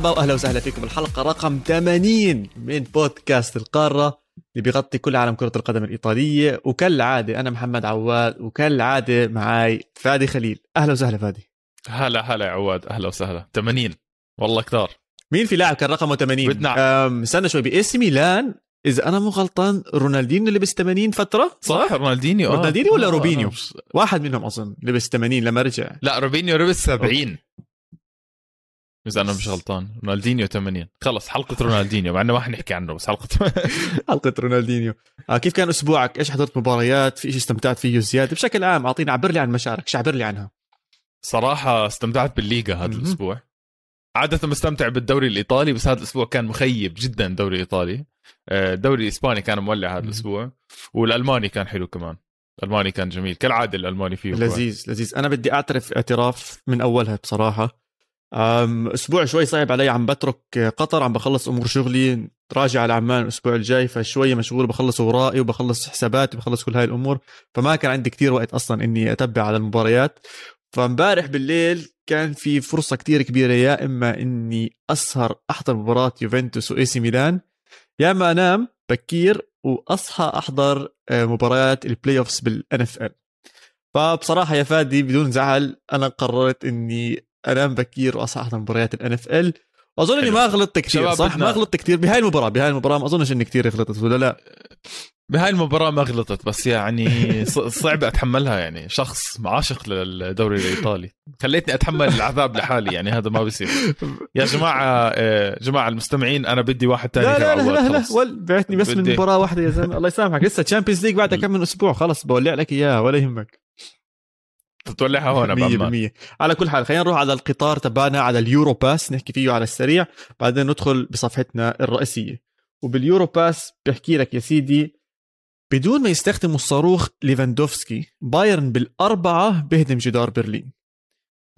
مرحبا وأهلا وسهلا فيكم. الحلقة رقم 80 من بودكاست القارة. اللي بيغطي كل عالم كرة القدم الإيطالية. وكالعادة أنا محمد عواد وكالعادة معي فادي خليل. أهلا وسهلا فادي. هلا هلا يا عواد. أهلا وسهلا. 80 والله كثار. مين في لاعب كان رقمه 80 بدنا. استنى شوي. ب AC ميلان إذا أنا مو غلطان رونالدينيو لبس 80 فترة؟ صح؟ رونالدينيو. آه. رونالدينيو ولا آه، روبينيو؟ واحد منهم أظن لبس 80 لما رجع. لا روبينيو لبس 70 اذا أنا مش غلطان. رونالدينيو 80 خلص حلقة رونالدينيو مع إنه ما حنحكي عنه بس حلقة حلقة رونالدينيو. آه كيف كان أسبوعك؟ إيش حضرت مباريات؟ في شيء استمتعت فيه زيادة؟ بشكل عام اعطينا عبر لي عن مشاعرك شعبر لي عنها؟ صراحة استمتعت بالليغا هذا. الأسبوع. عادة بستمتع بالدوري الإيطالي بس هذا الأسبوع كان مخيب جدا الدوري الإيطالي. آه، الدوري الإسباني كان مولع هذا مهم. الأسبوع. والألماني كان حلو كمان. الألماني كان جميل كالعادة الألماني فيه. لذيذ لذيذ. أنا بدي أعترف اعتراف من أولها بصراحة. أسبوع شوي صعب علي عم بترك قطر عم بخلص أمور شغلي راجع على عمان الأسبوع الجاي فشوي مشغول بخلص اوراقي وبخلص حساباتي وبخلص كل هاي الأمور فما كان عندي كتير وقت أصلا إني أتبع على المباريات. فامبارح بالليل كان في فرصة كتير كبيرة يا إما إني أسهر أحضر مباراة يوفنتوس وإي سي ميلان يا إما أنام بكير وأصحى أحضر آه، مباريات ال playoffs بال NFL فبصراحة يا فادي بدون زعل أنا قررت إني أنام بكير وأصحى أحضر مباريات ال NFL وأظن إني. ما غلطت كثير صح؟ بدنا- ما غلطت كثير بهاي المباراة بهاي المباراة ما أظنش إني كثير غلطت ولا لا؟ بهاي المباراة ما غلطت بس يعني صعب أتحملها يعني شخص عاشق للدوري الإيطالي. خليتني أتحمل العذاب لحالي يعني هذا ما بيصير. يا جماعة آه، جماعة المستمعين أنا بدي واحد ثاني لا لا لا لا, لا. ول بعتني بس من بدي- مباراة واحدة يا زلمة. الله يسامحك لسه تشامبيونز ليج بعدها كم من أسبوع خلص بولع لك إياها ولا يهمك. تتولعها هون بعمان 100% على كل حال خلينا نروح على القطار تبعنا على اليورو باس نحكي فيه على السريع. بعدين ندخل بصفحتنا الرئيسية. وباليورو باس بيحكي لك يا سيدي بدون ما يستخدموا الصاروخ ليفاندوفسكي بايرن بالأربعة بيهدم جدار برلين.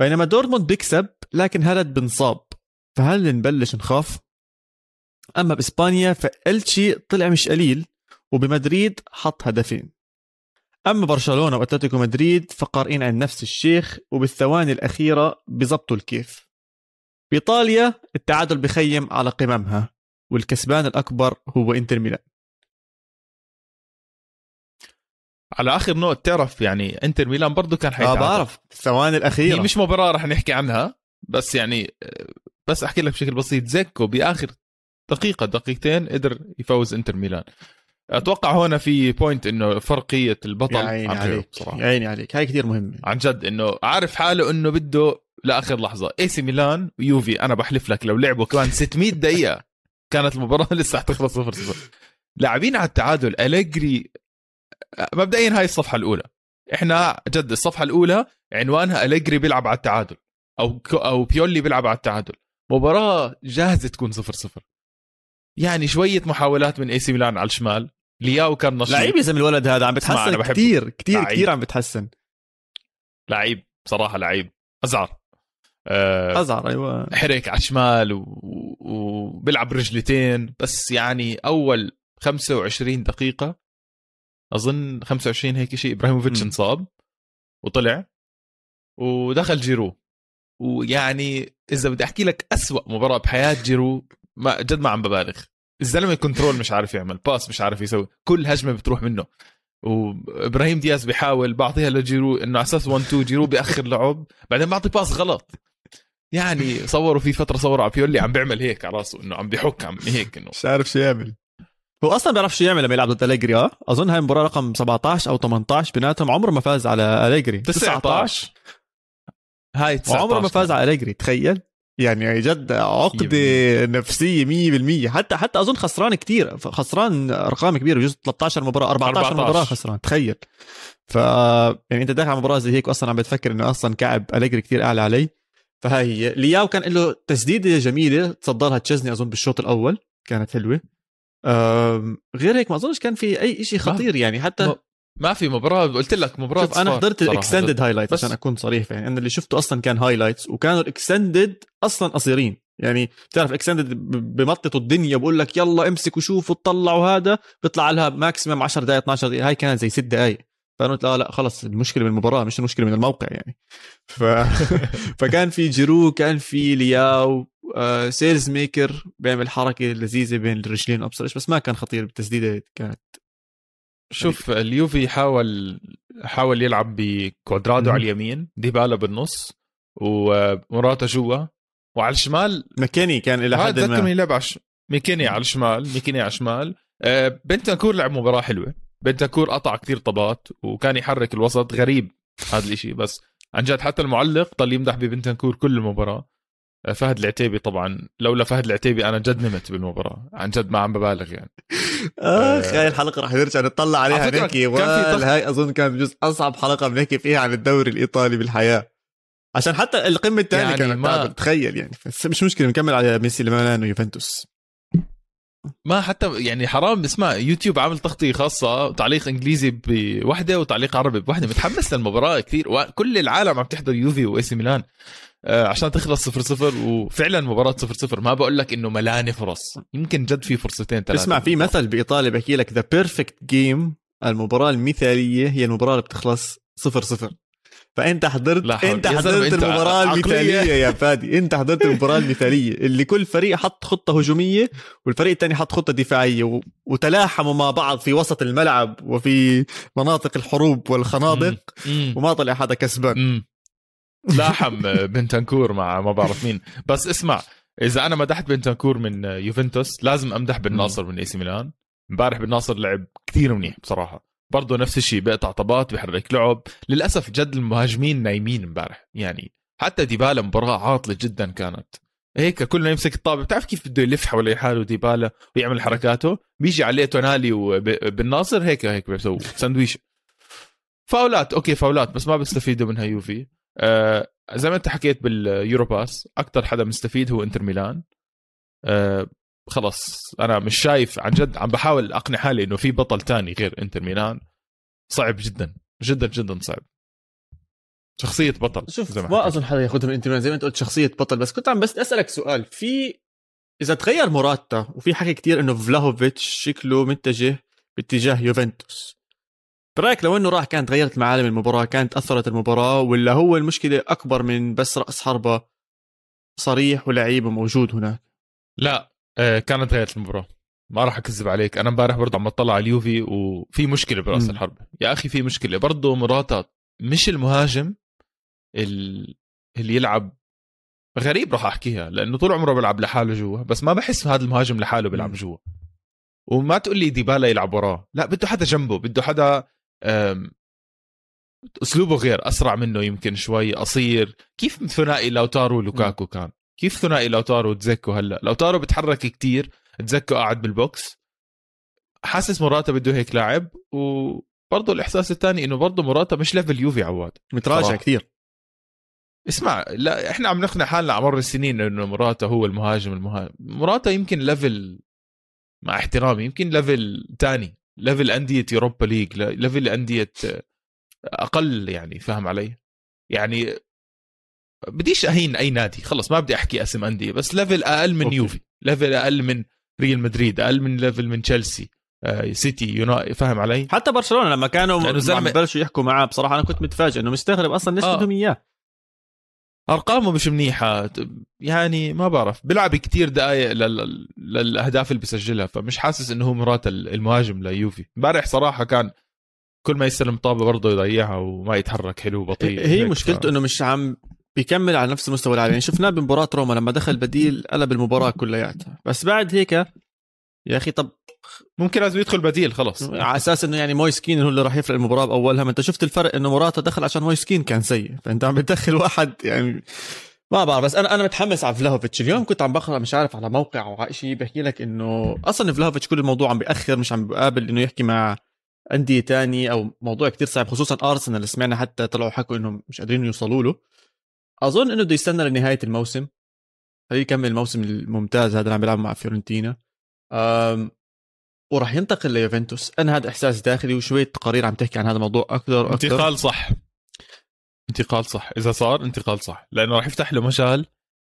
بينما دورتموند بيكسب لكن هالد بنصاب فهل نبلش نخاف؟ أما بإسبانيا فإلتشي طلع مش قليل وبمدريد حط هدفين. أما برشلونة وأتلتيكو مدريد فقارئين عن نفس الشيخ وبالثواني الأخيرة بزبطوا الكيف. بإيطاليا التعادل بخيم على قممها والكسبان الأكبر هو إنتر ميلان. على آخر note تعرف يعني إنتر ميلان برضه كان حيتعادل. بعرف. الثواني الأخيرة. هي مش مباراة رح نحكي عنها بس يعني بس أحكي لك بشكل بسيط. زيكو بآخر دقيقة دقيقتين قدر يفوز إنتر ميلان. أتوقع هون في point إنه فرقت البطل يا عيني عن عليك يا عيني عليك. هاي كثير مهمة عن جد إنه عارف حاله إنه بده لآخر لحظة. اي سي ميلان ويوفي أنا بحلف لك لو لعبوا كمان 600 دقيقة. كانت المباراة لسه حتخلص 0 0 لاعبين على التعادل أليجري مبدئيا هاي الصفحة الأولى. إحنا جد الصفحة الأولى عنوانها أليجري بيلعب على التعادل أو أو بيولي بيلعب على التعادل. مباراة جاهزة تكون 0 0 يعني شوية محاولات من اي سي ميلان على الشمال. لياو كان نشيط. لعيب يا زلمة الولد هذا عم بتحسن. كثير كثير. كثير عم بتحسن. لعيب بصراحة لعيب. أزعر. آه، أزعر أيوة. حرك على الشمال و- و- وبيلعب رجلتين بس يعني أول 25 دقيقة أظن 25 هيك شيء إبراهيموفيتش. انصاب وطلع ودخل جيرو. ويعني إذا بدي أحكي لك أسوأ مباراة بحياة جيرو ما جد ما عم ببالغ. الزلمة control مش عارف يعمل pass مش عارف يسوي كل هجمة بتروح منه. وإبراهيم دياز بيحاول بعطيها لجيرو إنه على أساس 1 2 جيرو بيأخر لعب بعدين بعطي pass غلط. يعني صوروا في فترة صوروا على بيولي عم بيعمل هيك على راسه إنه عم بيحك عم هيك إنه. مش عارف شو يعمل. هو أصلا بيعرف شو يعمل لما يلعب ضد أليجري آه؟ أظن هاي المباراه رقم 17 أو 18 بيناتهم عمره ما فاز على أليجري. 19 هاي 19 وعمره ما فاز على أليجري تخيل. يعني جد عقده نفسية 100% حتى حتى أظن خسران كتير. خسران ارقام كبيره بجوز 13 مباراة 14, 14. مباراة خسران. تخيل. ف يعني أنت داخل على مباراة زي هيك أصلا عم بتفكر إنه أصلا كعب أليجري كتير أعلى علي. فهاي هي. لياو كان له تسديدة جميلة تصدى لها تشزني أظن بالشوط الأول كانت حلوة. أم، غير هيك ما أظنش كان في أي شيء خطير يعني. حتى ما- في مباراة قلت لك مباراة أنا حضرت. ال extended highlights بس- عشان أكون صريح يعني أنا اللي شفته أصلا كان highlights وكانوا ال extended أصلا قصيرين. يعني بتعرف extended بمططوا الدنيا بقول لك يلا امسك وشوف وطلع وهذا بيطلع لها maximum 10 دقائق 12 دقيقه هاي كانت زي 6 دقائق فأنا قلت لا لا خلص المشكلة من المباراة مش المشكلة من الموقع يعني. ف... فكان في جيرو كان في لياو آه سيلماكرز بيعمل حركة لذيذة بين الرجلين أبصر بس ما كان خطير بالتسديدة كانت شوف اليوفي حاول حاول يلعب بكوادرادو على اليمين ديبالا بالنص وموراتا جوا وعلى الشمال ماكيني كان إلى حد ما. يلعب على ماكيني على الشمال ماكيني على الشمال. آه، بنتنكور لعب مباراة حلوة. بنتنكور قطع كثير طبات وكان يحرك الوسط غريب هذا الإشي بس عن جد حتى المعلق ضل يمدح ببنتنكور كل المباراة. فهد العتيبي طبعا لولا فهد العتيبي أنا جد نمت بالمباراة عن جد ما عم ببالغ يعني. آخ هاي الحلقة رح نرجع نطلع عليها نحكي. هاي أظن كان بجزء أصعب حلقة بنحكي فيها عن الدوري الإيطالي بالحياة. عشان حتى القمة الثانية يعني كانت ما... تخيل يعني. بس مش مشكلة نكمل على ميسي لميلان ويوفنتوس ما حتى يعني حرام اسمع يوتيوب عامل تغطية خاصة تعليق إنجليزي بوحدة وتعليق عربي بوحدة. متحمس للمباراة كثير وكل العالم عم تحضر يوفي وإي سي ميلان. آه، عشان تخلص صفر صفر وفعلا مباراة صفر صفر. ما بقول لك إنه ملانة فرص. يمكن جد في فرصتين ثلاثة. اسمع في مثل بإيطاليا بحكي لك the perfect game المباراة المثالية هي المباراة اللي بتخلص صفر صفر. فأنت حضرت أنت حضرت أنت المباراة المثالية يا فادي. أنت حضرت المباراة المثالية اللي كل فريق حط خطة هجومية والفريق الثاني حط خطة دفاعية و... وتلاحموا مع بعض في وسط الملعب وفي مناطق الحروب والخنادق وما طلع حدا كسبان. لاحم بنتنكور مع ما بعرف مين. بس اسمع إذا أنا مدحت بنتنكور من يوفنتوس لازم أمدح بن ناصر من إي سي ميلان. امبارح بن ناصر لعب كثير منيح بصراحة. برضه نفس الشيء بيقطع طبات بيحرك لعب. للأسف جد المهاجمين نايمين امبارح. يعني حتى ديبالا مباراة عاطلة جدا كانت. هيك كل ما يمسك الطابة. بتعرف كيف بده يلف حوالين حاله ديبالا ويعمل حركاته؟ بيجي عليه تونالي وبن ناصر هيك هيك بيسوي. سندويش فاولات. okay فاولات. بس ما بيستفيدوا منها يوفي. آه زي ما انت حكيت باليوروباس أكثر حدا مستفيد هو إنتر ميلان. آه خلص أنا مش شايف عن جد عم بحاول اقنع حالي إنه في بطل تاني غير إنتر ميلان. صعب جدا جدا جدا صعب. شخصية بطل شوف ما أظن حدا ياخذها من إنتر ميلان. زي ما أنت قلت شخصية بطل. بس كنت عم بس أسألك سؤال. في إذا تغير موراتا وفي حكي كتير إنه فلاهوفيتش شكله متجه باتجاه يوفنتوس. برايك لو إنه راح كانت غيرت معالم المباراة كانت أثرت المباراة ولا هو المشكلة أكبر من بس رأس حربة صريح ولعيب موجود هناك؟ لا آه، كانت غيرت المباراة. ما راح أكذب عليك. أنا امبارح برضه عم بطلع على اليوفي وفي مشكلة برأس الحرب يا أخي في مشكلة. برضه مراتا مش المهاجم اللي يلعب غريب راح أحكيها لأنه طول عمره بيلعب لحاله جوا بس ما بحس هذا المهاجم لحاله بيلعب جوا. وما تقول لي ديبالا يلعب وراه. لا بده حدا جنبه بده حدا أسلوبه غير أسرع منه يمكن شوي قصير. كيف ثنائي لوتارو ولوكاكو كان؟ كيف ثنائي لوتارو ودزيكو هلا؟ لوتارو بتحرك كتير دزيكو قاعد بال box. حاسس موراتا بده هيك لاعب وبرضه الإحساس الثاني إنه برضه موراتا مش level يوفي عواد. متراجع كثير اسمع لا إحنا عم نقنع حالنا على مر السنين إنه موراتا هو المهاجم المهاجم موراتا يمكن level مع احترامي يمكن level ثاني. level أندية يوروبا ليج level أندية أقل يعني فاهم علي يعني بديش أهين أي نادي خلص ما بدي أحكي أسم أندية بس level أقل من okay. يوفي level أقل من ريال مدريد أقل من level من تشيلسي آه سيتي يونايتد فاهم علي حتى برشلونة لما كانوا عم بلشوا يحكوا معاه بصراحة أنا كنت متفاجئ إنه مستغرب أصلا ليش آه. بدهم إياه أرقامه مش منيحة. يعني ما بعرف بيلعب كتير دقائق لل... للأهداف اللي بيسجلها فمش حاسس إنه هو مرات المهاجم ليوفي. امبارح صراحة كان كل ما يستلم طابة برضه يضيعها وما يتحرك حلو بطيء. هي مشكلته ف... إنه مش عم بيكمل على نفس المستوى العالي يعني شفناه بمباراة روما لما دخل بديل قلب المباراة كلياتها. بس بعد هيك يا أخي طب ممكن لازم يدخل بديل خلص. على أساس إنه يعني مويسكين هو اللي راح يفرق المباراة بأولها. ما أنت شفت الفرق إنه مراتا دخل عشان مويسكين كان سيء. فأنت عم بتدخل واحد يعني ما بعرف. بس أنا أنا متحمس على فلاهوفيتش. اليوم كنت عم بقرا مش عارف على موقع أو شيء بحكي لك إنه أصلا فلاهوفيتش كل الموضوع عم بيأخر مش عم بقابل إنه يحكي مع أندية تاني أو موضوع كتير صعب خصوصا أرسنال. سمعنا حتى طلعوا حكوا انهم مش قادرين يوصلوا له. أظن إنه بده يستنى لنهاية الموسم. خليه يكمل الموسم الممتاز هذا اللي عم بيلعب مع فيورنتينا. وراح ينتقل ليوفنتوس. أنا هذا إحساس داخلي وشوية تقارير عم تحكي عن هذا الموضوع أكثر وأكثر. انتقال صح. انتقال صح. إذا صار انتقال صح. لأنه راح يفتح له مجال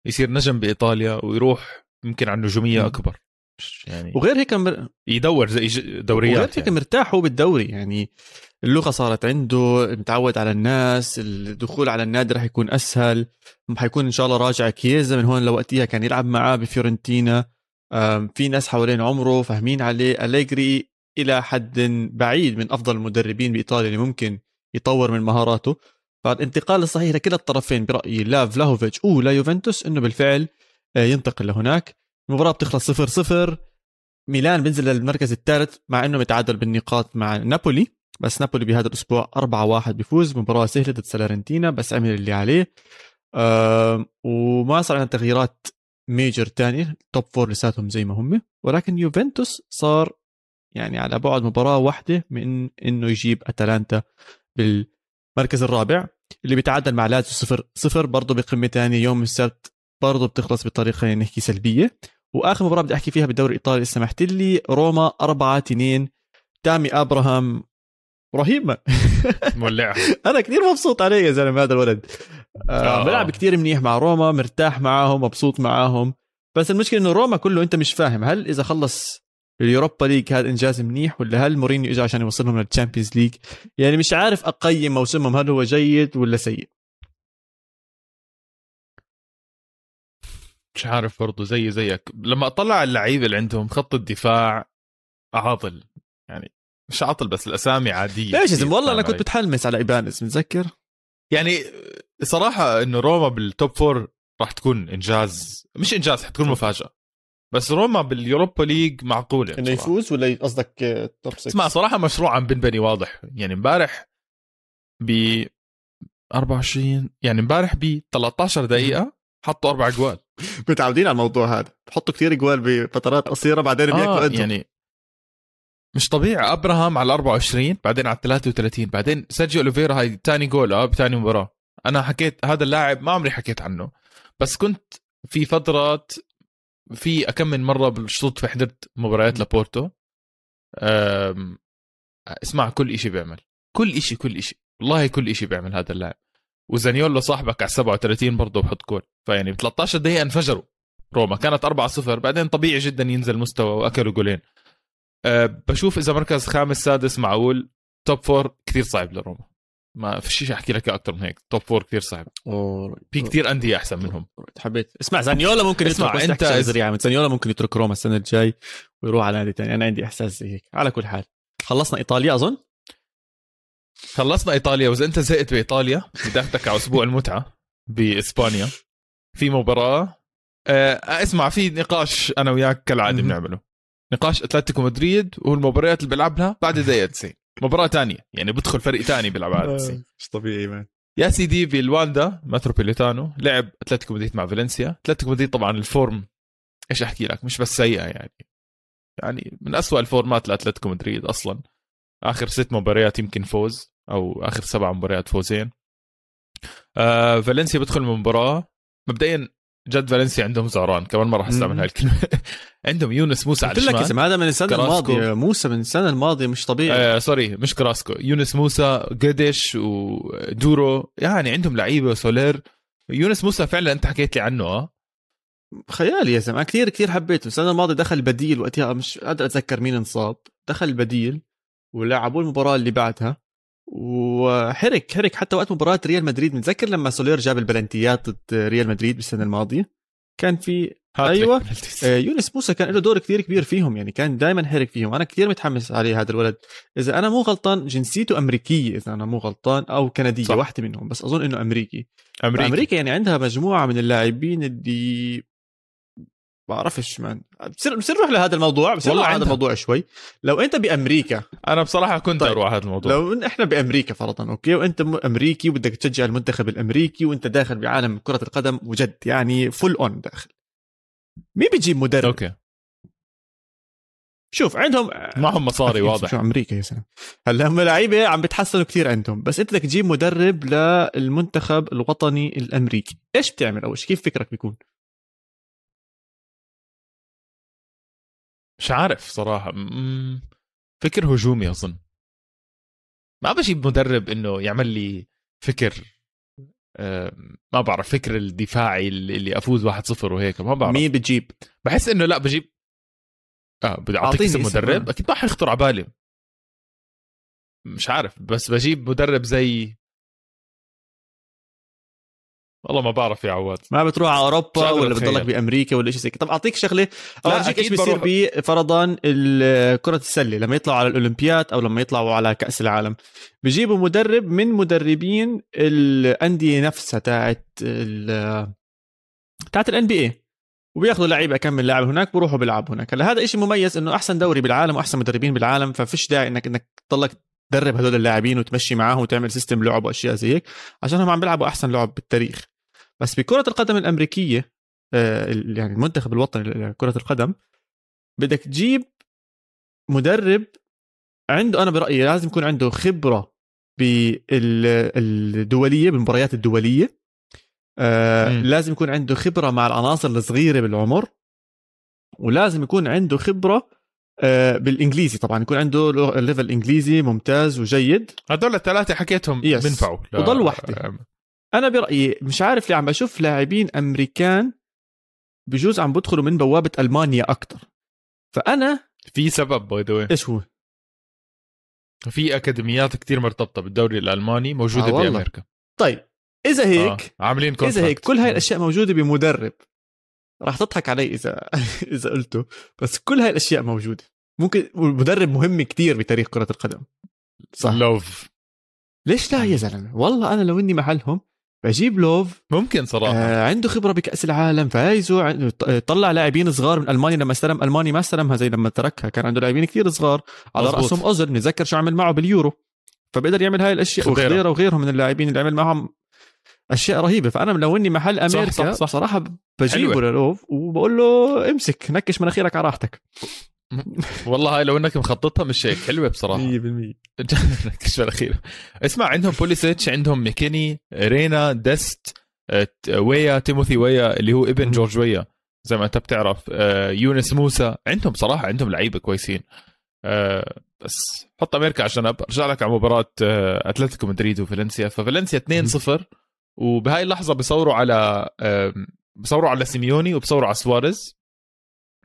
يصير نجم بإيطاليا ويروح يمكن على نجومية أكبر. يعني وغير هيك مر... يدور زي ج- وغير دوريات هيك يعني. مرتاح هو بالدوري. يعني اللغة صارت عنده متعود على الناس الدخول على النادي رح يكون أسهل. حيكون إن شاء الله راجع كييزا من هون لوقتها كان يلعب معاه بفيورنتينا. في ناس حوالين عمره فاهمين عليه. أليجري إلى حد بعيد من أفضل المدربين بإيطاليا اللي ممكن يطور من مهاراته. فالانتقال الصحيح لكلا الطرفين برايي لا فلاهوفيتش ولا يوفنتوس إنه بالفعل آه، ينتقل لهناك. المباراة بتخلص صفر صفر. ميلان بينزل للمركز الثالث مع إنه متعادل بالنقاط مع نابولي. بس نابولي بهذا الأسبوع 4-1 بيفوز. مباراة سهلة ضد ساليرنيتانا بس عمل اللي عليه. آم، وما صار عندنا تغييرات major تانية top four لساتهم زي ما هم. ولكن يوفنتوس صار يعني على بعد مباراة واحدة من إنه يجيب أتلانتا بالمركز الرابع اللي بيتعادل مع لاتسيو صفر صفر برضه بقمة ثانية يوم السبت برضه بتخلص بطريقة نحكي سلبية. وآخر مباراة بدي أحكي فيها بالدوري الإيطالي سمحت لي روما 4 2 تامي أبراهام رهيب ما. مولعها أنا كثير مبسوط عليه يا زلمة هذا الولد. آه آه. بلعب كثير منيح مع روما مرتاح معاهم مبسوط معاهم. بس المشكلة إنه روما كله أنت مش فاهم هل إذا خلص اليوروبا ليج هذا إنجاز منيح ولا هل مورينيو اجى عشان يوصلهم للتشامبيونز ليج؟ يعني مش عارف أقيم موسمهم هل هو جيد ولا سيء. مش عارف برضه زي زيك. لما أطلع على اللعيبة اللي عندهم خط الدفاع عاطل. يعني مش عاطل بس الأسامي عادية ليش والله أنا كنت؟ بتحلمس على ايبانيز متذكر؟ يعني صراحة إنه روما بال top four راح تكون إنجاز مش إنجاز حتكون مفاجأة. بس روما بال Europa League معقولة إنه بصراحة. يفوز ولا قصدك top 6 اسمع صراحة مشروع عم بنبني واضح. يعني امبارح ب 24 يعني امبارح ب 13 دقيقة حطوا أربع جوال. متعودين على الموضوع هذا. بحطوا كثير جوال بفترات قصيرة بعدين بياكلوا آه يعني مش طبيعي. أبراهام على 24 بعدين على 33 بعدين سيرجيو أوليفيرا هاي ثاني جول آه بثاني مباراة. أنا حكيت هذا اللاعب ما عمري حكيت عنه. بس كنت في فترات في أكم من مرة بالصدفه حضرت مباريات لبورتو. أم، اسمع كل إشي بيعمل. كل إشي كل إشي. والله كل إشي بيعمل هذا اللاعب. وزانيولو صاحبك على 37 برضه بحط جول. فيعني ب 13 دقيقة انفجروا. روما كانت 4-0 بعدين طبيعي جدا ينزل مستوى وأكلوا جولين. أه بشوف إذا مركز خامس سادس معقول top four كثير صعب لروما. ما في شيء أحكي لك أكثر من هيك. top four كثير صعب. في كثير أندية أحسن منهم. حبيت. اسمع زانيولو ممكن اسمع، يترك إز- سريعه زانيولو ممكن يترك روما السنة الجاي ويروح على نادي ثاني أنا عندي إحساس زي هيك. على كل حال. خلصنا إيطاليا أظن؟ خلصنا إيطاليا. وإذا أنت زهقت بإيطاليا بدي اخذك على أسبوع المتعة بإسبانيا. في مباراة. آه اسمع في نقاش أنا وياك كالعادة. بنعمله. نقاش أتلتيكو مدريد والمباريات اللي بيلعب لها بعد دقيقه 90 مباراة تانية. يعني بدخل فريق تاني بيلعب بعد 90 مش طبيعي man يا سيدي بالواندا متروبوليتانو لعب أتلتيكو مدريد مع فالنسيا. أتلتيكو مدريد طبعا ال form إيش أحكي لك؟ مش بس سيئة يعني. يعني من أسوأ الفورمات لأتلتيكو مدريد أصلا. آخر ست مباريات يمكن فوز أو آخر سبع مباريات فوزين. آه فالنسيا بدخل المباراه مبدئيا جد فالنسيا عندهم زعران كمان ما راح أستعمل مم. هاي الكلمة عندهم يونس موسى على قلت لك الشمال. اسم هذا من السنة كراسكو. الماضيه موسى من السنة الماضية مش طبيعي. آه sorry مش كراسكو. يونس موسى جيديش ودورو يعني عندهم لعيبة سولير. يونس موسى فعلا أنت حكيت لي عنه آه. خيالي يا زلمة كثير كثير حبيته. السنة الماضية دخل بديل وقتها مش قادر أتذكر مين انصاب. دخل بديل ولعبوا المباراة اللي بعدها. وحرك حرك حتى وقت مباراة ريال مدريد متذكر لما سولير جاب البلنتيات ضد ريال مدريد بالسنة الماضية كان في. penalties. آه، يونس موسى كان له دور كثير كبير فيهم يعني كان دائما حرك فيهم أنا كثير متحمس عليه هذا الولد إذا أنا مو غلطان جنسيته أمريكية إذا أنا مو غلطان أو كندية صح. واحدة منهم بس أظن إنه أمريكي أمريكا أمريكا يعني عندها مجموعة من اللاعبين اللي بعرفش man بصير بصير نروح لهذا الموضوع بصير والله هذا. الموضوع شوي. لو انت بأمريكا أنا بصراحة كنت طيب. أروح هذا الموضوع. لو إحنا بأمريكا فرضا أوكي؟ وأنت أمريكي وبدك تشجع المنتخب الأمريكي وأنت داخل بعالم كرة القدم وجد يعني full on داخل. مين بيجيب مدرب؟ أوكي. شوف عندهم معهم مصاري واضح. شو أمريكا يا سلام. هلا هم لعيبة عم بتحسنوا كثير عندهم بس أنت بدك تجيب مدرب للمنتخب الوطني الأمريكي. إيش بتعمل أول شيء؟ كيف فكرك بيكون؟ مش عارف صراحة. م- فكر هجومي أظن. ما بجيب مدرب إنه يعمل لي فكر ما بعرف فكر الدفاعي اللي أفوز 1-0 وهيك ما بعرف. مين بتجيب؟ بحس إنه لا بجيب. آه بدي أعطيك اسم مدرب. أكيد ما حيخطر على بالي. مش عارف بس بجيب مدرب زي والله ما بعرف يا عواد. ما بتروح على أوروبا ولا. بتضلك بأمريكا ولا شيء زي كده. طب أعطيك شغلة اورجيك إيش. بفرضا ال- كره السلة لما يطلعوا على الأولمبياد أو لما يطلعوا على كأس العالم. بيجيبوا مدرب من مدربين الأندية نفسها تاعت ال- تاعت ال NBA وبياخذوا لعيبة كم من لاعب هناك بروحوا بيلعبوا هناك. هلا هذا شيء مميز إنه أحسن دوري بالعالم وأحسن مدربين بالعالم ففيش داعي انك إنك تضلك تدرب هدول اللاعبين وتمشي معاهم وتعمل system لعب وأشياء زي هيك عشان هم عم بيلعبوا أحسن لعب بالتاريخ بس بكرة القدم الأمريكية آه، يعني المنتخب الوطني لكره القدم بدك تجيب مدرب عنده أنا برأيي لازم يكون عنده خبرة بالدوليه بالمباريات الدولية آه. لازم يكون عنده خبرة مع العناصر الصغيرة بالعمر ولازم يكون عنده خبرة بالإنجليزي طبعا يكون عنده level إنجليزي ممتاز وجيد هدول الثلاثة حكيتهم yes. بينفعوا وضل وحدة. أنا برأيي مش عارف ليه عم بشوف لاعبين أمريكان بجوز عم بدخلوا من بوابة ألمانيا أكثر فأنا في سبب by the way هو في أكاديميات كتير مرتبطة بالدوري الألماني موجودة آه والله. بأمريكا طيب إذا هيك آه. عاملين إذا هيك. كل هاي الأشياء موجودة بمدرب راح تضحك علي إذا إذا قلته. بس كل هاي الأشياء موجودة. ممكن المدرب مهم كتير بتاريخ كرة القدم. صح. لوف. ليش لا يا زلمة؟ والله أنا لو إني محلهم بجيب لوف. ممكن صراحة. آه عنده خبرة بكأس العالم فايزه طلع لاعبين صغار من ألمانيا لما استلم المانيا ما استلمها زي لما تركها. كان عنده لاعبين كثير صغار. على مزبوط. رأسهم اوزل بنتذكر شو عمل معه باليورو. فبقدر يعمل هاي الأشياء. وخضيره وغيرهم من اللاعبين اللي عمل معهم أشياء رهيبة. فأنا لو إني محل صح، أمريكا صح، صح. صراحة بجيبه. للوف وبقول له امسك نكش مناخيرك على راحتك. والله هاي لو إنك مخططها مش هيك. حلوة بصراحة. 100% كشف الاخير اسمع عندهم بوليسيتش عندهم ميكيني رينا ديست آه، ويا تيموثي ويا اللي هو ابن. جورج ويا زي ما أنت بتعرف آه، يونس موسى. عندهم صراحة عندهم لعيبة كويسين. آه، بس حط أمريكا على جنب أرجع لك على مباراة آه، أتلتيكو مدريد وفالنسيا. ففالنسيا 2-0 وبهاي اللحظة بيصوروا على آم، بيصوروا على سيميوني وبصوروا على سواريز.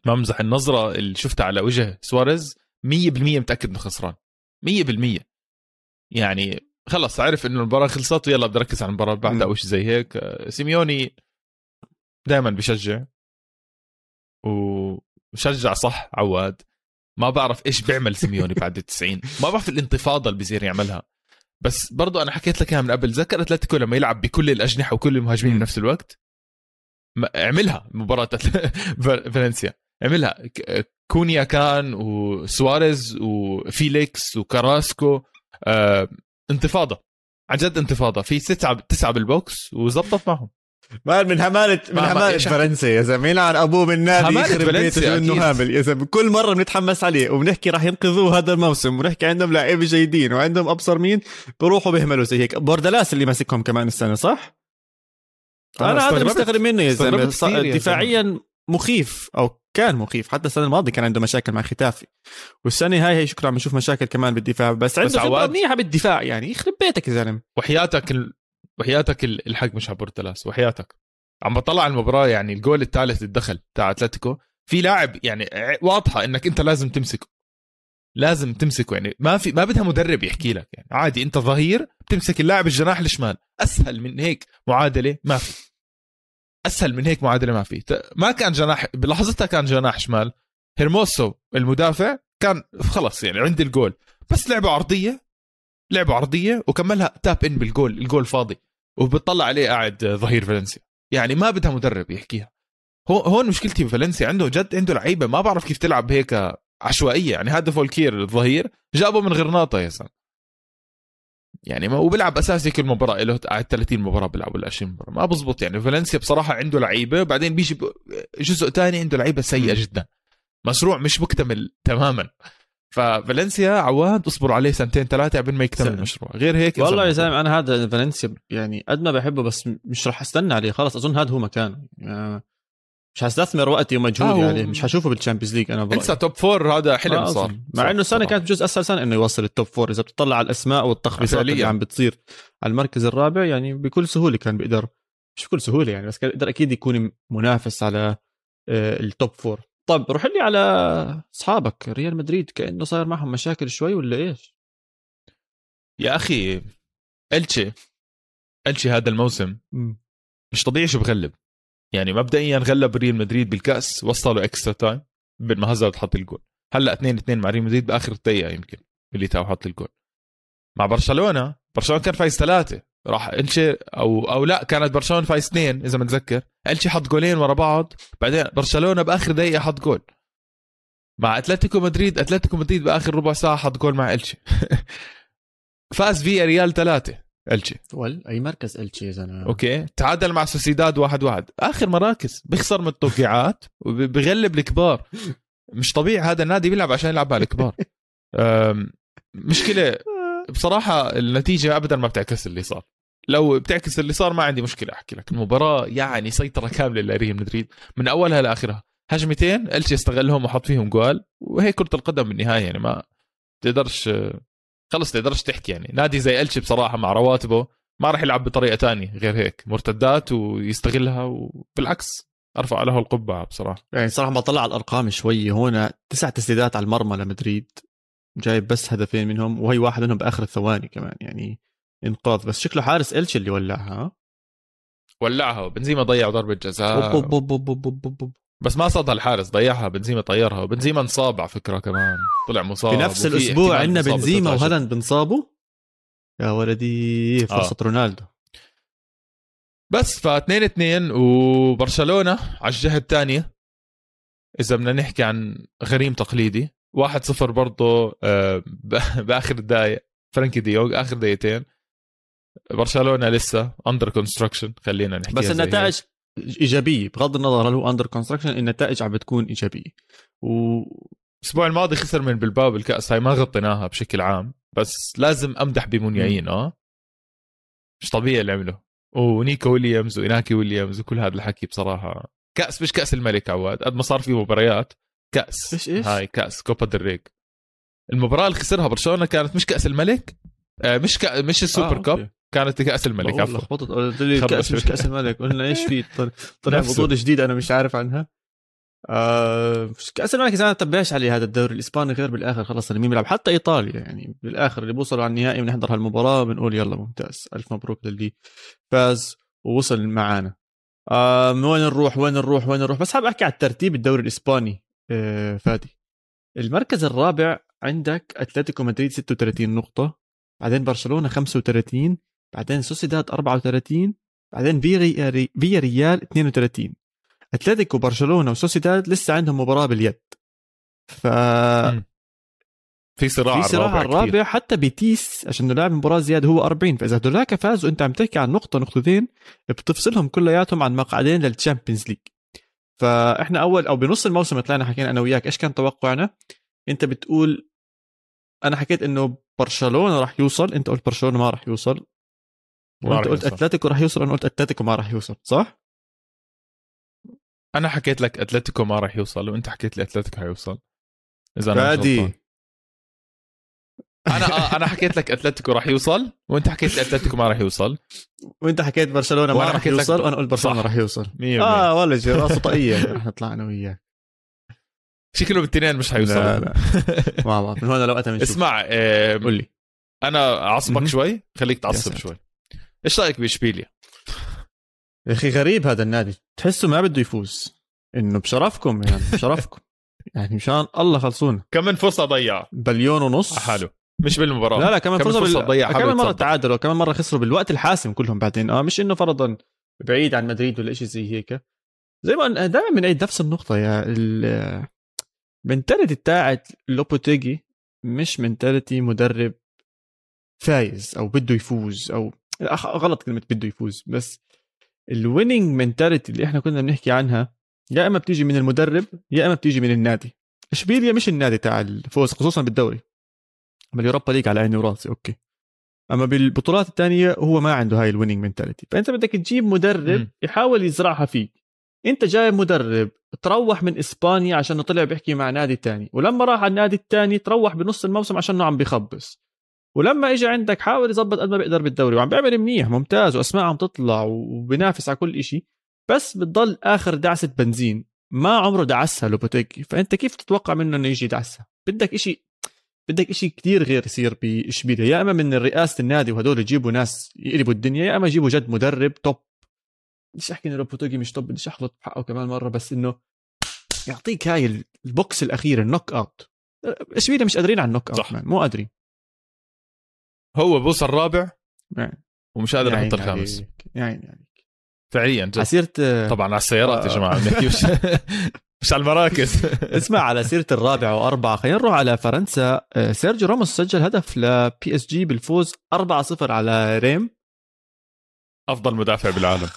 ما امزح النظرة اللي شفتها على وجه سواريز 100% متأكد إنه خسران. 100% يعني خلص عرف إنه المباراة خلصت ويلا بدي اركز على المباراة اللي بعدها. أو شيء زي هيك. سيميوني دائما بشجع. وشجع صح عواد. ما بعرف إيش بيعمل سيميوني بعد 90 ما بعرف الانتفاضة اللي بيصير يعملها. بس برضو أنا حكيت لك إياها من قبل تذكر أتلتيكو لما يلعب بكل الأجنحة وكل المهاجمين. بنفس الوقت؟ اعملها مباراة فال- فالنسيا. اعملها. ك- كونيا كان وسواريز وفيليكس وكاراسكو آه انتفاضة. عن جد انتفاضة. في تسعة تسعة بال box وزبطت معهم. man من همالة من ما- ما- همالة فالنسيا يا زلمة. يلعن أبوه من نادي يخرب بيته انه. هامل يا زلمة كل مرة بنتحمس عليه وبنحكي راح ينقذوه هذا الموسم ونحكي عندهم لاعبين جيدين وعندهم أبصر مين بروحوا بيهملوا زي هيك. بوردلاس اللي ماسكهم كمان السنة صح؟ أنا هذا. مستغرب منه يا زلمة. دفاعيا مخيف أو كان مخيف. حتى السنة الماضية كان عنده مشاكل مع ختافي. والسنة هاي هي شكله عم نشوف مشاكل كمان بالدفاع. بس عنده خبرة منيحة بالدفاع يعني. يخرب بيتك يا زلمة. وحياتك. وحياتك ال- الحق مش بورتلاس وحياتك. عم بطلع على المباراة يعني الجول الثالث الدخل تاع أتلتيكو في لاعب يعني واضحة إنك أنت لازم تمسكه. لازم تمسكه يعني ما في ما بدها مدرب يحكي لك يعني عادي أنت ظهير بتمسك اللاعب الجناح الشمال أسهل من هيك معادلة ما في. أسهل من هيك معادلة ما في. ما كان جناح بلحظتها كان جناح شمال هيرموسو المدافع كان خلص يعني عند الجول بس لعبة عرضية لعبة عرضية وكملها tap in بالجول الجول فاضي. وبتطلع عليه قاعد ظهير فالنسيا. يعني ما بدها مدرب يحكيها. هو هون مشكلتي بفالنسيا عنده جد عنده لعيبة ما بعرف كيف تلعب هيك عشوائية. يعني هذا فولكير الظهير جابه من غرناطة يا زلمه يعني ما وبيلعب أساسي كل مباراة له قاعد 30 مباراة بيلعب ولا 20 مباراة. ما بزبط. يعني فالنسيا بصراحة عنده لعيبة. بعدين بيجي جزء تاني عنده لعيبة سيئة جدا. مشروع مش مكتمل تماما. ففالنسيا عواد اصبروا عليه سنتين ثلاثة قبل ما يكتمل سنة. المشروع غير هيك والله يا زلمة أنا هذا فالنسيا يعني قد ما بحبه بس مش رح أستنى عليه خلص أظن هذا هو مكانه يعني مش حستثمر وقتي ومجهودي آه، عليه مش حشوفه بال Champions League أنا برأيي. انسى top four هذا حلم آه، صار. مع إنه السنة. كانت بجوز أسهل سنة إنه يوصل ال top four إذا بتطلع على الأسماء والتخبيصات اللي. عم بتصير على المركز الرابع يعني بكل سهولة كان بيقدر مش بكل سهولة يعني بس كان بيقدر أكيد يكون منافس على آه، ال top four طيب روح لي على أصحابك ريال مدريد كأنه صاير معهم مشاكل شوي ولا إيش؟ يا أخي إلشي إلشي هذا الموسم مش طبيعي شو بغلب. يعني مبدئيا غلب ريال مدريد بالكأس وصلوا extra time بين ما هازارد حط الجول. هلأ 2 2 مع ريال مدريد بآخر دقيقة يمكن ميليتاو حط الجول. مع برشلونة برشلونة كان فايز ثلاثة. راح إلشي أو أو لا كانت برشلونة فايز اثنين إذا متذكر. إلشي حط جولين ورا بعض بعدين برشلونة بآخر دقيقة حط جول. مع أتلتيكو مدريد أتلتيكو مدريد بآخر ربع ساعة حط جول مع إلشي. فاز فياريال ثلاثة إلشي. ول أي مركز إلشي إذا أنا... أوكي. تعادل مع سوسيداد واحد واحد. آخر مراكز. بيخسر من التوقيعات وبيغلب الكبار. مش طبيعي هذا النادي بيلعب عشان يلعب على الكبار. مشكلة. بصراحة النتيجة ابدا ما بتعكس اللي صار. لو بتعكس اللي صار ما عندي مشكلة أحكي لك. المباراة يعني سيطرة كاملة لريال مدريد من أولها لاخرها هجمتين الشي استغلهم وحط فيهم جوال وهي كرة القدم بالنهاية يعني ما تقدرش خلص تقدرش تحكي يعني. نادي زي الشي بصراحة مع رواتبه ما راح يلعب بطريقة تانية غير هيك. مرتدات ويستغلها وبالعكس أرفع له القبعة بصراحة. يعني صراحة ما طلع على الأرقام شوي هون تسع تسديدات على المرمى لمدريد جايب بس هدفين منهم وهي واحد منهم بآخر الثواني كمان يعني. انقاذ بس شكله حارس إلش اللي ولعها ولعها بنزيما ضيع ضربة جزاء. بوب بوب بوب بوب بوب بوب. بس ما صادها الحارس ضيعها بنزيما طيرها وبنزيما انصاب على فكرة كمان. طلع مصاب في نفس الأسبوع عندنا بنزيما وهالاند بنصابوا؟ يا ولدي فرصة آه. رونالدو. بس ف 2 2 وبرشلونة على الجهة الثانية. إذا بدنا نحكي عن غريم تقليدي 1 0 برضه آه، بآخر الدقائق فرانكي دي يونغ آخر دقيقتين. برشلونة لسه under construction خلينا نحكي بس النتائج إيجابية بغض النظر هل هو under construction النتائج عم بتكون إيجابية. و الأسبوع الماضي خسر من بلباو بالكأس هاي ما غطيناها بشكل عام بس لازم أمدح بمونياين آه؟ مش طبيعي اللي عمله. ونيكو ويليامز وإناكي ويليامز وكل هذا الحكي بصراحة. كأس مش كأس الملك عواد. قد ما صار في مباريات كأس. إيش إيش؟ هاي كأس كوبا ديل ري المباراة اللي خسرها برشلونة كانت مش كأس الملك آه مش كأ... مش السوبر آه، cup. كانت كأس الملك عفوا. لخبطت. قلت لي كاس مش كأس الملك. قلنا إيش في طلع بطوله جديده أنا مش عارف عنها. آه كأس الملك اذا تبعش عليه هذا الدوري؟ الإسباني غير بالآخر خلص مين بيلعب؟ حتى إيطاليا يعني بالآخر اللي بوصلوا على النهائي بنحضر هالمباراة بنقول يلا ممتاز ألف مبروك للي فاز ووصل معانا. آه وين نروح؟ وين نروح؟ وين نروح؟ بس حاب أحكي على الترتيب الدوري الإسباني آه فادي. المركز الرابع عندك أتلتيكو مدريد 36 نقطة بعدين برشلونة 35 بعدين سوسيداد 34 بعدين فيا فيا ريال 32 أتلتيكو برشلونة وسوسيداد لسه عندهم مباراة باليد. ف في صراع في صراع الرابع, الرابع حتى بيتيس عشان لاعب مباراة زيادة هو 40 فإذا هدولاك فازوا انت عم تحكي عن نقطة نقطتين بتفصلهم كلياتهم عن مقعدين لل Champions League. فإحنا أول أو بنص الموسم طلعنا حكينا أنا وياك إيش كان توقعنا؟ أنت بتقول أنا حكيت إنه برشلونة راح يوصل أنت قلت برشلونة ما راح يوصل. وأنت قلت أتلتيكو راح يوصل أنا قلت أتلتيكو ما راح يوصل صح؟ أنا حكيت لك أتلتيكو ما راح يوصل وأنت حكيت لي أتلتيكو حيوصل إذا أنا فادي. أنا آه أنا حكيت لك أتلتيكو راح يوصل وأنت حكيت لي أتلتيكو ما راح يوصل. وأنت حكيت برشلونة ما راح يوصل وأنا قلت برشلونة راح يوصل. آه والله شيء راسه طاقية. رح نطلع أنا وياك. شكله بالاثنين مش حيوصل. لا لا. ما بعرف من هون لوقتها اسمع قول لي. أنا أعصبك شوي خليك تعصب شوي. إيش رأيك بإشبيليا؟ يا أخي غريب هذا النادي. تحسه ما بده يفوز. إنه بشرفكم يعني بشرفكم. يعني مشان الله خلصونا. كم من فرصة ضيع؟ بليون ونص. حاله مش بالمباراة. لا لا كمان فرصة, فرصة بال... ضيع؟ كمان مرة تعادلوا كمان مرة خسروا بالوقت الحاسم كلهم بعدين. آه مش إنه فرضا بعيد عن مدريد ولا شيء زي هيك. زي ما دائما بنعيد نفس النقطة يا ال mentality بتاعت لوبيتيجي مش mentality مدرب فايز أو بده يفوز أو غلط كلمة بده يفوز بس ال winning mentality اللي إحنا كنا بنحكي عنها يا إما بتيجي من المدرب يا إما بتيجي من النادي. إشبيليا مش النادي تاع الفوز خصوصا بالدوري. أما ال Europa League على عيني وراسي أوكي. أما بالبطولات الثانية هو ما عنده هاي ال winning mentality فأنت بدك تجيب مدرب م. يحاول يزرعها فيك. أنت جايب مدرب تروح من إسبانيا عشان طلع بيحكي مع نادي تاني ولما راح على النادي الثاني تروح بنص الموسم عشان عم بيخبص. ولما اجى عندك حاول يظبط قد ما بيقدر بالدوري وعم بيعمل منيح ممتاز وأسماء عم تطلع وبينافس على كل إشي. بس بتضل آخر دعسة بنزين ما عمره دعسها لوبيتيجي فأنت كيف تتوقع منه إنه يجي يدعسها بدك إشي بدك إشي كتير غير يصير بإشبيليا. يا إما من رئاسة النادي وهدول يجيبوا ناس يقلبوا الدنيا يا إما يجيبوا جد مدرب top بديش أحكي إنه لوبيتيجي مش top بديش أغلط بحقه كمان مرة بس إنه يعطيك هاي البوكس الأخير ال knockout. إشبيليا مش قادرين على ال knockout صح. مان. مو قادرين. هو بوصل رابع يعني ومش قادر يا يحط عيني الخامس. عليك. يا عيني عليك. فعليا جد. طبعا على السيارات يا آه. جماعة. بنحكي مش مش على المراكز. اسمع على سيرة الرابعة وأربعة خلينا نروح على فرنسا. آه، سيرجيو راموس سجل هدف ل PSG بالفوز 4-0 على ريم. أفضل مدافع بالعالم.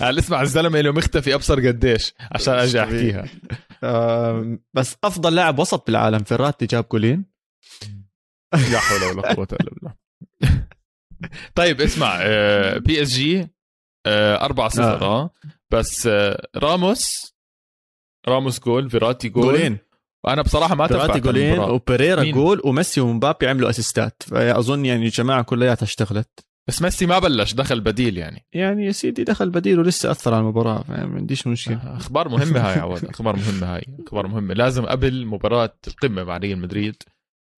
اسمع الزلمة له مختفي أبصر قديش عشان أجي أحكيها. بس أفضل لاعب وسط بالعالم فيراتي جاب جولين. لا حول ولا قوة إلا بالله. طيب اسمع PSG 4 0 آه. آه. بس آه، راموس راموس جول فيراتي جول. جولين. وأنا بصراحة ما توقعت جولين. وبيريرا؟ جول وميسي ومبابي عملوا أسيستات. فأظن يعني الجماعة كلياتها اشتغلت. بس ميسي ما بلش دخل بديل يعني. يعني يا سيدي دخل بديل ولسه أثر على المباراة فما عنديش مشكلة. أخبار مهمة هاي عواد أخبار مهمة هاي أخبار مهمة. لازم قبل مباراة القمة مع ريال مدريد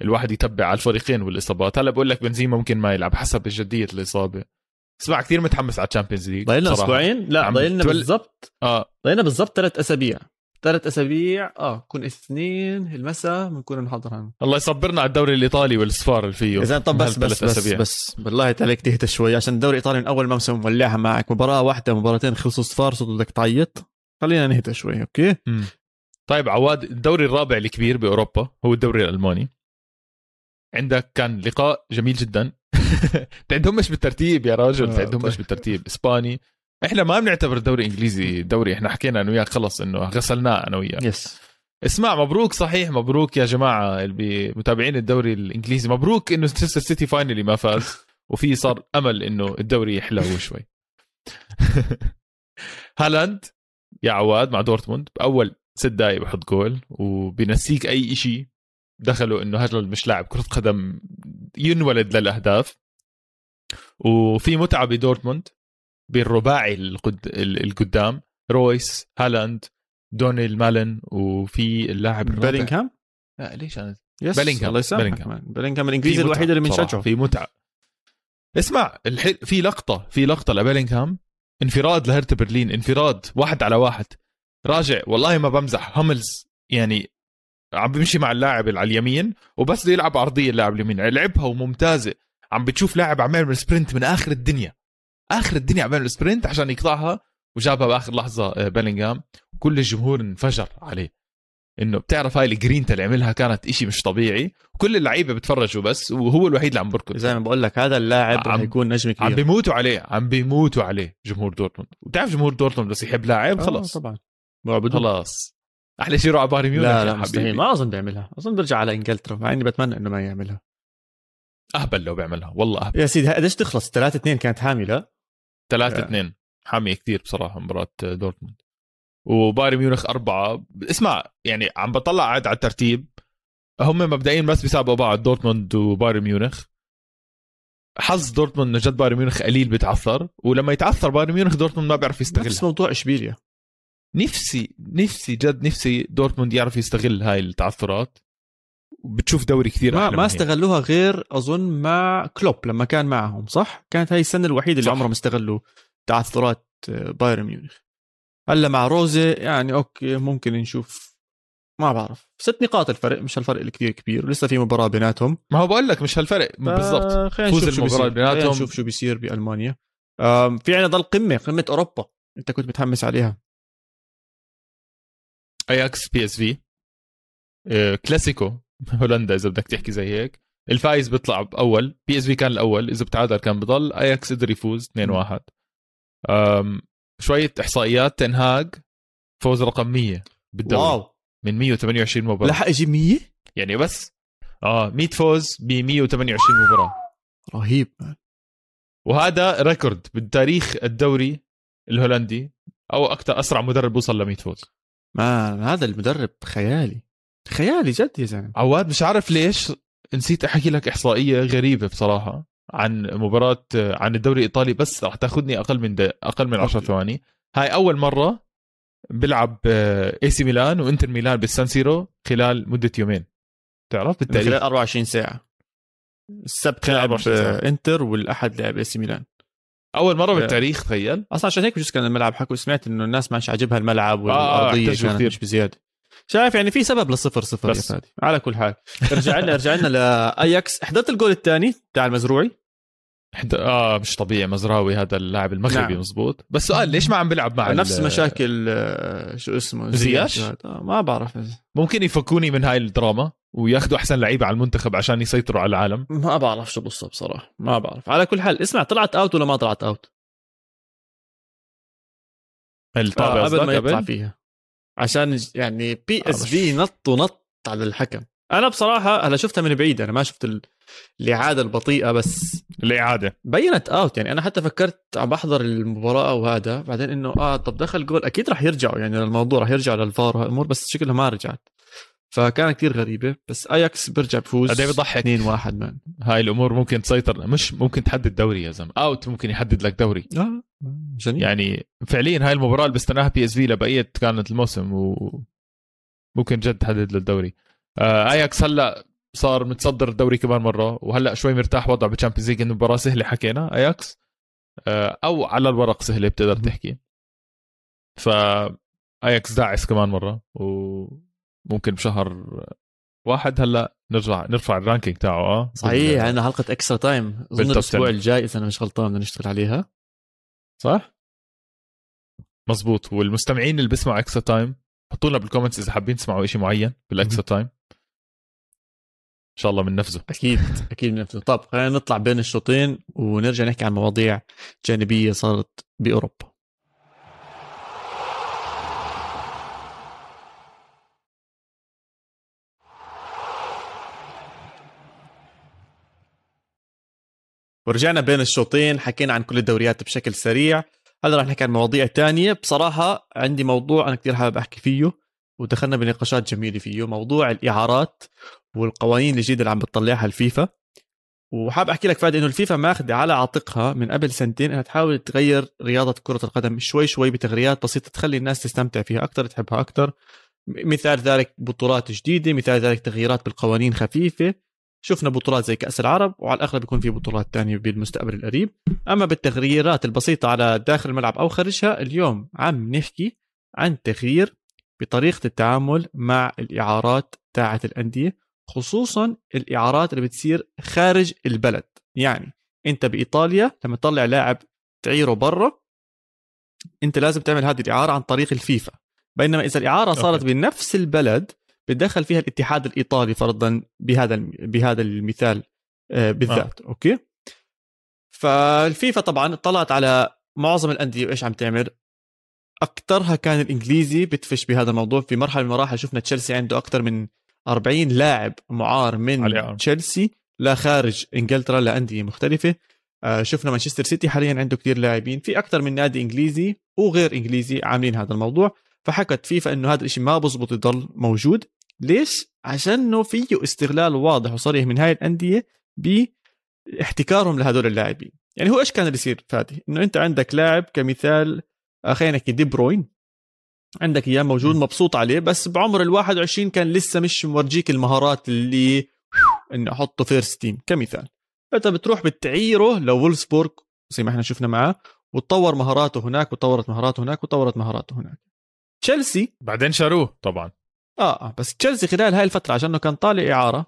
الواحد يتبع على الفريقين والإصابات. هلا بقول لك بنزيما ممكن ما يلعب حسب جديه الإصابة. اسمع كثير متحمس على الشامبيونز ليج ضايلنا بصراحة. أسبوعين؟ لا ضايلنا تول- بالضبط. آه. ضايلنا بالضبط ثلاث أسابيع. ثلاث أسابيع آه كون اثنين المساء بنكون نحضر عنه الله يصبرنا على الدوري الإيطالي والصفار اللي فيه. إذا طب بس بس بس, أسابيع. بس بالله عليك تهدى شوي عشان الدوري الإيطالي من أول موسم مولعها معك. مباراة واحدة مباراتين خلصوا صفار صرت بدك تعيط. خلينا نهدى شوي okay؟ مم. طيب عواد الدوري الرابع الكبير بأوروبا هو الدوري الألماني. عندك كان لقاء جميل جدا. تعدهمش بالترتيب يا راجل آه، تعدهمش طيب. بالترتيب. إسباني إحنا ما بنعتبر الدوري الانجليزي دوري إحنا حكينا أنا وياك خلص إنه غسلناه أنا وياك. yes اسمع مبروك صحيح مبروك يا جماعة اللي متابعين الدوري الإنجليزي. مبروك إنه مانشستر سيتي finally ما فاز وفي صار أمل إنه الدوري يحلو شوي. هالاند يا عواد مع دورتموند بأول ست دقائق بحط جول وبنسيك أي شيء دخله إنه هذا مش لاعب كرة قدم ينولد للأهداف. وفي متعة بدورتموند بالرباعي القد... ال- القدام رويس هالاند دونيل مالن وفي اللاعب بيلينغهام؟ لا ليش أنا؟ yes بيلينغهام. الله يسامحك بيلينغهام. الإنجليزي الوحيد اللي بنشجعه في متعة. اسمع الحل... في لقطة في لقطة لبيلينغهام انفراد لهرتا برلين انفراد واحد على واحد. راجع والله ما بمزح. هاملز يعني عم بيمشي مع اللاعب اللي على اليمين وبس بده يلعب عرضية اللاعب اليمين. لعبها وممتازة. عم بتشوف لاعب عم يعمل sprint من آخر الدنيا. آخر الدنيا عم يعمل sprint عشان يقطعها وجابها بآخر لحظة آه، بيلينغهام. كل الجمهور انفجر عليه. إنه بتعرف هاي الجرينتا اللي عملها كانت إشي مش طبيعي. وكل اللعيبة بتفرجوا بس وهو الوحيد اللي عم بركض. زي ما بقول لك هذا اللاعب عم- يكون نجم عم كبير بيموتوا عليه عم بيموتوا عليه جمهور دورتموند. وبتعرف جمهور دورتموند بس يحب لاعب؟ آه، خلص طبعا. خلاص. أحلى شيء يروح على بايرن ميونخ لا لا. مستحيل. ما أظن بيعملها. أظن بيرجع على إنجلترا مع إني بتمنى إنه ما يعملها. أهبل لو بيعملها. والله أهبل. يا سيدي قديش تخلص؟ 3 2 كانت حاملة. 3 يا. 2 حامية كثير بصراحة مباراة دورتموند. وبايرن ميونخ أربعة. اسمع يعني عم بطلع عاد على الترتيب. هم مبدئيا بس بيسابقوا بعض دورتموند وبايرن ميونخ. حظ دورتموند جد بايرن ميونخ قليل بيتعثر. ولما يتعثر بايرن ميونخ دورتموند ما بيعرف نفس يستغلها موضوع إشبيليا. نفسي نفسي جد نفسي دورتموند يعرف يستغل هاي التعثرات. وبتشوف دوري كثير ما ما. استغلوها غير أظن مع كلوب لما كان معهم صح؟ كانت هاي السنة الوحيدة اللي صح. عمرهم استغلوا تعثرات آه، بايرن ميونخ. هلا مع روزي يعني okay ممكن نشوف. ما بعرف. ست نقاط الفرق مش الفرق الكثير كبير لسه في مباراة بيناتهم. ما هو بقول لك مش هالفرق. بالضبط. آه، خلينا فوز نشوف شو المباراة بيصير. بيناتهم. خلينا نشوف شو بيصير بألمانيا. في عنا ضل قمة قمة أوروبا. أنت كنت متحمس عليها. أياكس بي إس في. آه، كلاسيكو. هولندا إذا بدك تحكي زي هيك. الفايز بيطلع بأول. بي إس في كان الأول. إذا بتعادل كان بضل. اياكس قدر يفوز 2-1 أم، شوية إحصائيات. تين هاج فوز رقم 100 بالدوري. wow. من 128 مباراة. لحق يجيب 100 يعني بس. آه 100 فوز ب 128 مباراة. رهيب. وهذا record بالتاريخ الدوري الهولندي أو أكثر أسرع مدرب وصل ل 100 فوز. man هذا المدرب خيالي. خيالي جد يا زلمة. عواد مش عارف ليش نسيت أحكي لك إحصائية غريبة بصراحة عن مباراة عن الدوري الإيطالي بس راح تأخذني أقل من أقل من 10 ثواني. هاي أول مرة بيلعب إيه سي ميلان وإنتر ميلان بالسان سيرو خلال مدة يومين. تعرف بالتاريخ خلال 24 ساعة. السبت لعب إنتر والأحد لعب إيه سي ميلان. أول مرة بالتاريخ تخيل. أصلا عشان هيك بجوز كان الملعب حكوا سمعت إنه الناس مش عاجبها الملعب والأرضية آه كانت مش بزيادة. شايف يعني في سبب للصفر صفر بس. يا فادي. على كل حال. رجع لنا رجع لنا لاياكس حضرت الجول الثاني تاع المزراوي؟ حد... آه مش طبيعي. مزراوي هذا اللاعب المغربي نعم. مزبوط بس سؤال ليش ما عم بيلعب مع نفس ال... مشاكل آه، شو اسمه؟ زياش؟ آه ما بعرف. ممكن يفكوني من هاي الدراما وياخذوا أحسن لعيبة على المنتخب عشان يسيطروا على العالم؟ ما بعرف شو القصة بصراحة. ما بعرف. على كل حال اسمع طلعت out ولا ما طلعت out الطابة آه قبل ما يطلع فيها. عشان يعني بي إس في نط ونط على الحكم. أنا بصراحة هلا شفتها من بعيد أنا ما شفت الإعادة البطيئة بس الإعادة. بينت out يعني أنا حتى فكرت عم بحضر المباراة وهذا بعدين إنه آه طب دخل جول أكيد راح يرجعوا يعني الموضوع راح يرجعوا للفار والامور بس شكلها ما رجعت. فكانت كثير غريبة بس اياكس بيرجع بفوز قد بيضحك 2 1 man. هاي الأمور ممكن تسيطر مش ممكن تحدد دوري يا زلمة. out ممكن يحدد لك دوري. آه جميل. يعني فعليا هاي المباراة اللي بستناها بي إس في لبقية كانت الموسم وممكن جد تحدد للدوري. آه اياكس هلأ صار متصدر الدوري كمان مرة وهلأ شوي مرتاح وضعه بالشامبيونز ليج إنه مباراة سهلة حكينا اياكس آه أو على الورق سهلة بتقدر تحكي. ف اياكس داعس كمان مرة وممكن بشهر واحد هلا نرجع نرفع ال ranking تاعه آه؟ صحيح عندنا حلقة extra time أظن الأسبوع الجاي إذا أنا مش غلطان بدنا نشتغل عليها. صح؟ مزبوط. والمستمعين اللي بيسمعوا extra time حطوا لنا بال comments إذا حابين تسمعوا شيء معين بال extra time إن شاء الله بننفذه. أكيد أكيد بننفذه. طب خلينا نطلع بين الشوطين ونرجع نحكي عن مواضيع جانبية صارت بأوروبا. ورجعنا بين الشوطين حكينا عن كل الدوريات بشكل سريع. هلا رح نحكي عن مواضيع تانية. بصراحة عندي موضوع أنا كثير حابب أحكي فيه ودخلنا بنقاشات جميلة فيه موضوع الإعارات والقوانين الجديدة اللي عم بتطلعها الفيفا. وحاب أحكي لك فادي إنه الفيفا ماخذه على عاتقها من قبل سنتين إنها تحاول تغير رياضة كرة القدم شوي شوي بتغريات بسيطة تخلي الناس تستمتع فيها أكثر تحبها أكثر مثال ذلك بطولات جديدة مثال ذلك تغييرات بالقوانين خفيفة. شفنا بطولات زي كأس العرب وعلى الأغلب يكون في بطولات تانية بالمستقبل القريب. أما بالتغييرات البسيطة على داخل الملعب أو خارجها اليوم عم نحكي عن تغيير بطريقة التعامل مع الإعارات تاعه الأندية خصوصا الإعارات اللي بتصير خارج البلد. يعني أنت بإيطاليا لما تطلع لاعب تعيره برا أنت لازم تعمل هذه الإعارة عن طريق الفيفا. بينما إذا الإعارة صارت okay. بنفس البلد بتدخل فيها الاتحاد الإيطالي فرضا بهذا بهذا المثال آه، بالذات آه. أوكي؟ فالفيفا طبعا اطلعت على معظم الأندية وإيش عم تعمل؟ اكثرها كان الإنجليزي بتفش بهذا الموضوع. في مرحلة من المراحل شفنا تشيلسي عنده أكثر من 40 لاعب معار من. تشيلسي لخارج إنجلترا لانديه مختلفة. آه شفنا مانشستر سيتي حاليا عنده كثير لاعبين. في أكثر من نادي إنجليزي وغير إنجليزي عاملين هذا الموضوع. فحكت فيفا إنه هذا الشيء ما بزبط يضل موجود. ليش؟ عشان فيه استغلال واضح وصريح من هاي الأندية باحتكارهم لهدول اللاعبين. يعني هو إيش كان اللي يصير فادي؟ إنه أنت عندك لاعب كمثال خلينا نحكي دي بروين. عندك إياه موجود مبسوط عليه بس بعمر ال 21 كان لسه مش مورجيك المهارات اللي اني أحطه first team كمثال. فأنت بتروح بتعيره لولفسبورغ زي ما إحنا شفنا معاه وتطور مهاراته هناك وطورت مهاراته هناك وطورت مهاراته هناك. تشيلسي. بعدين شاروه طبعا. آه, آه، بس تشيلسي خلال هاي الفترة عشانه كان طالع إعارة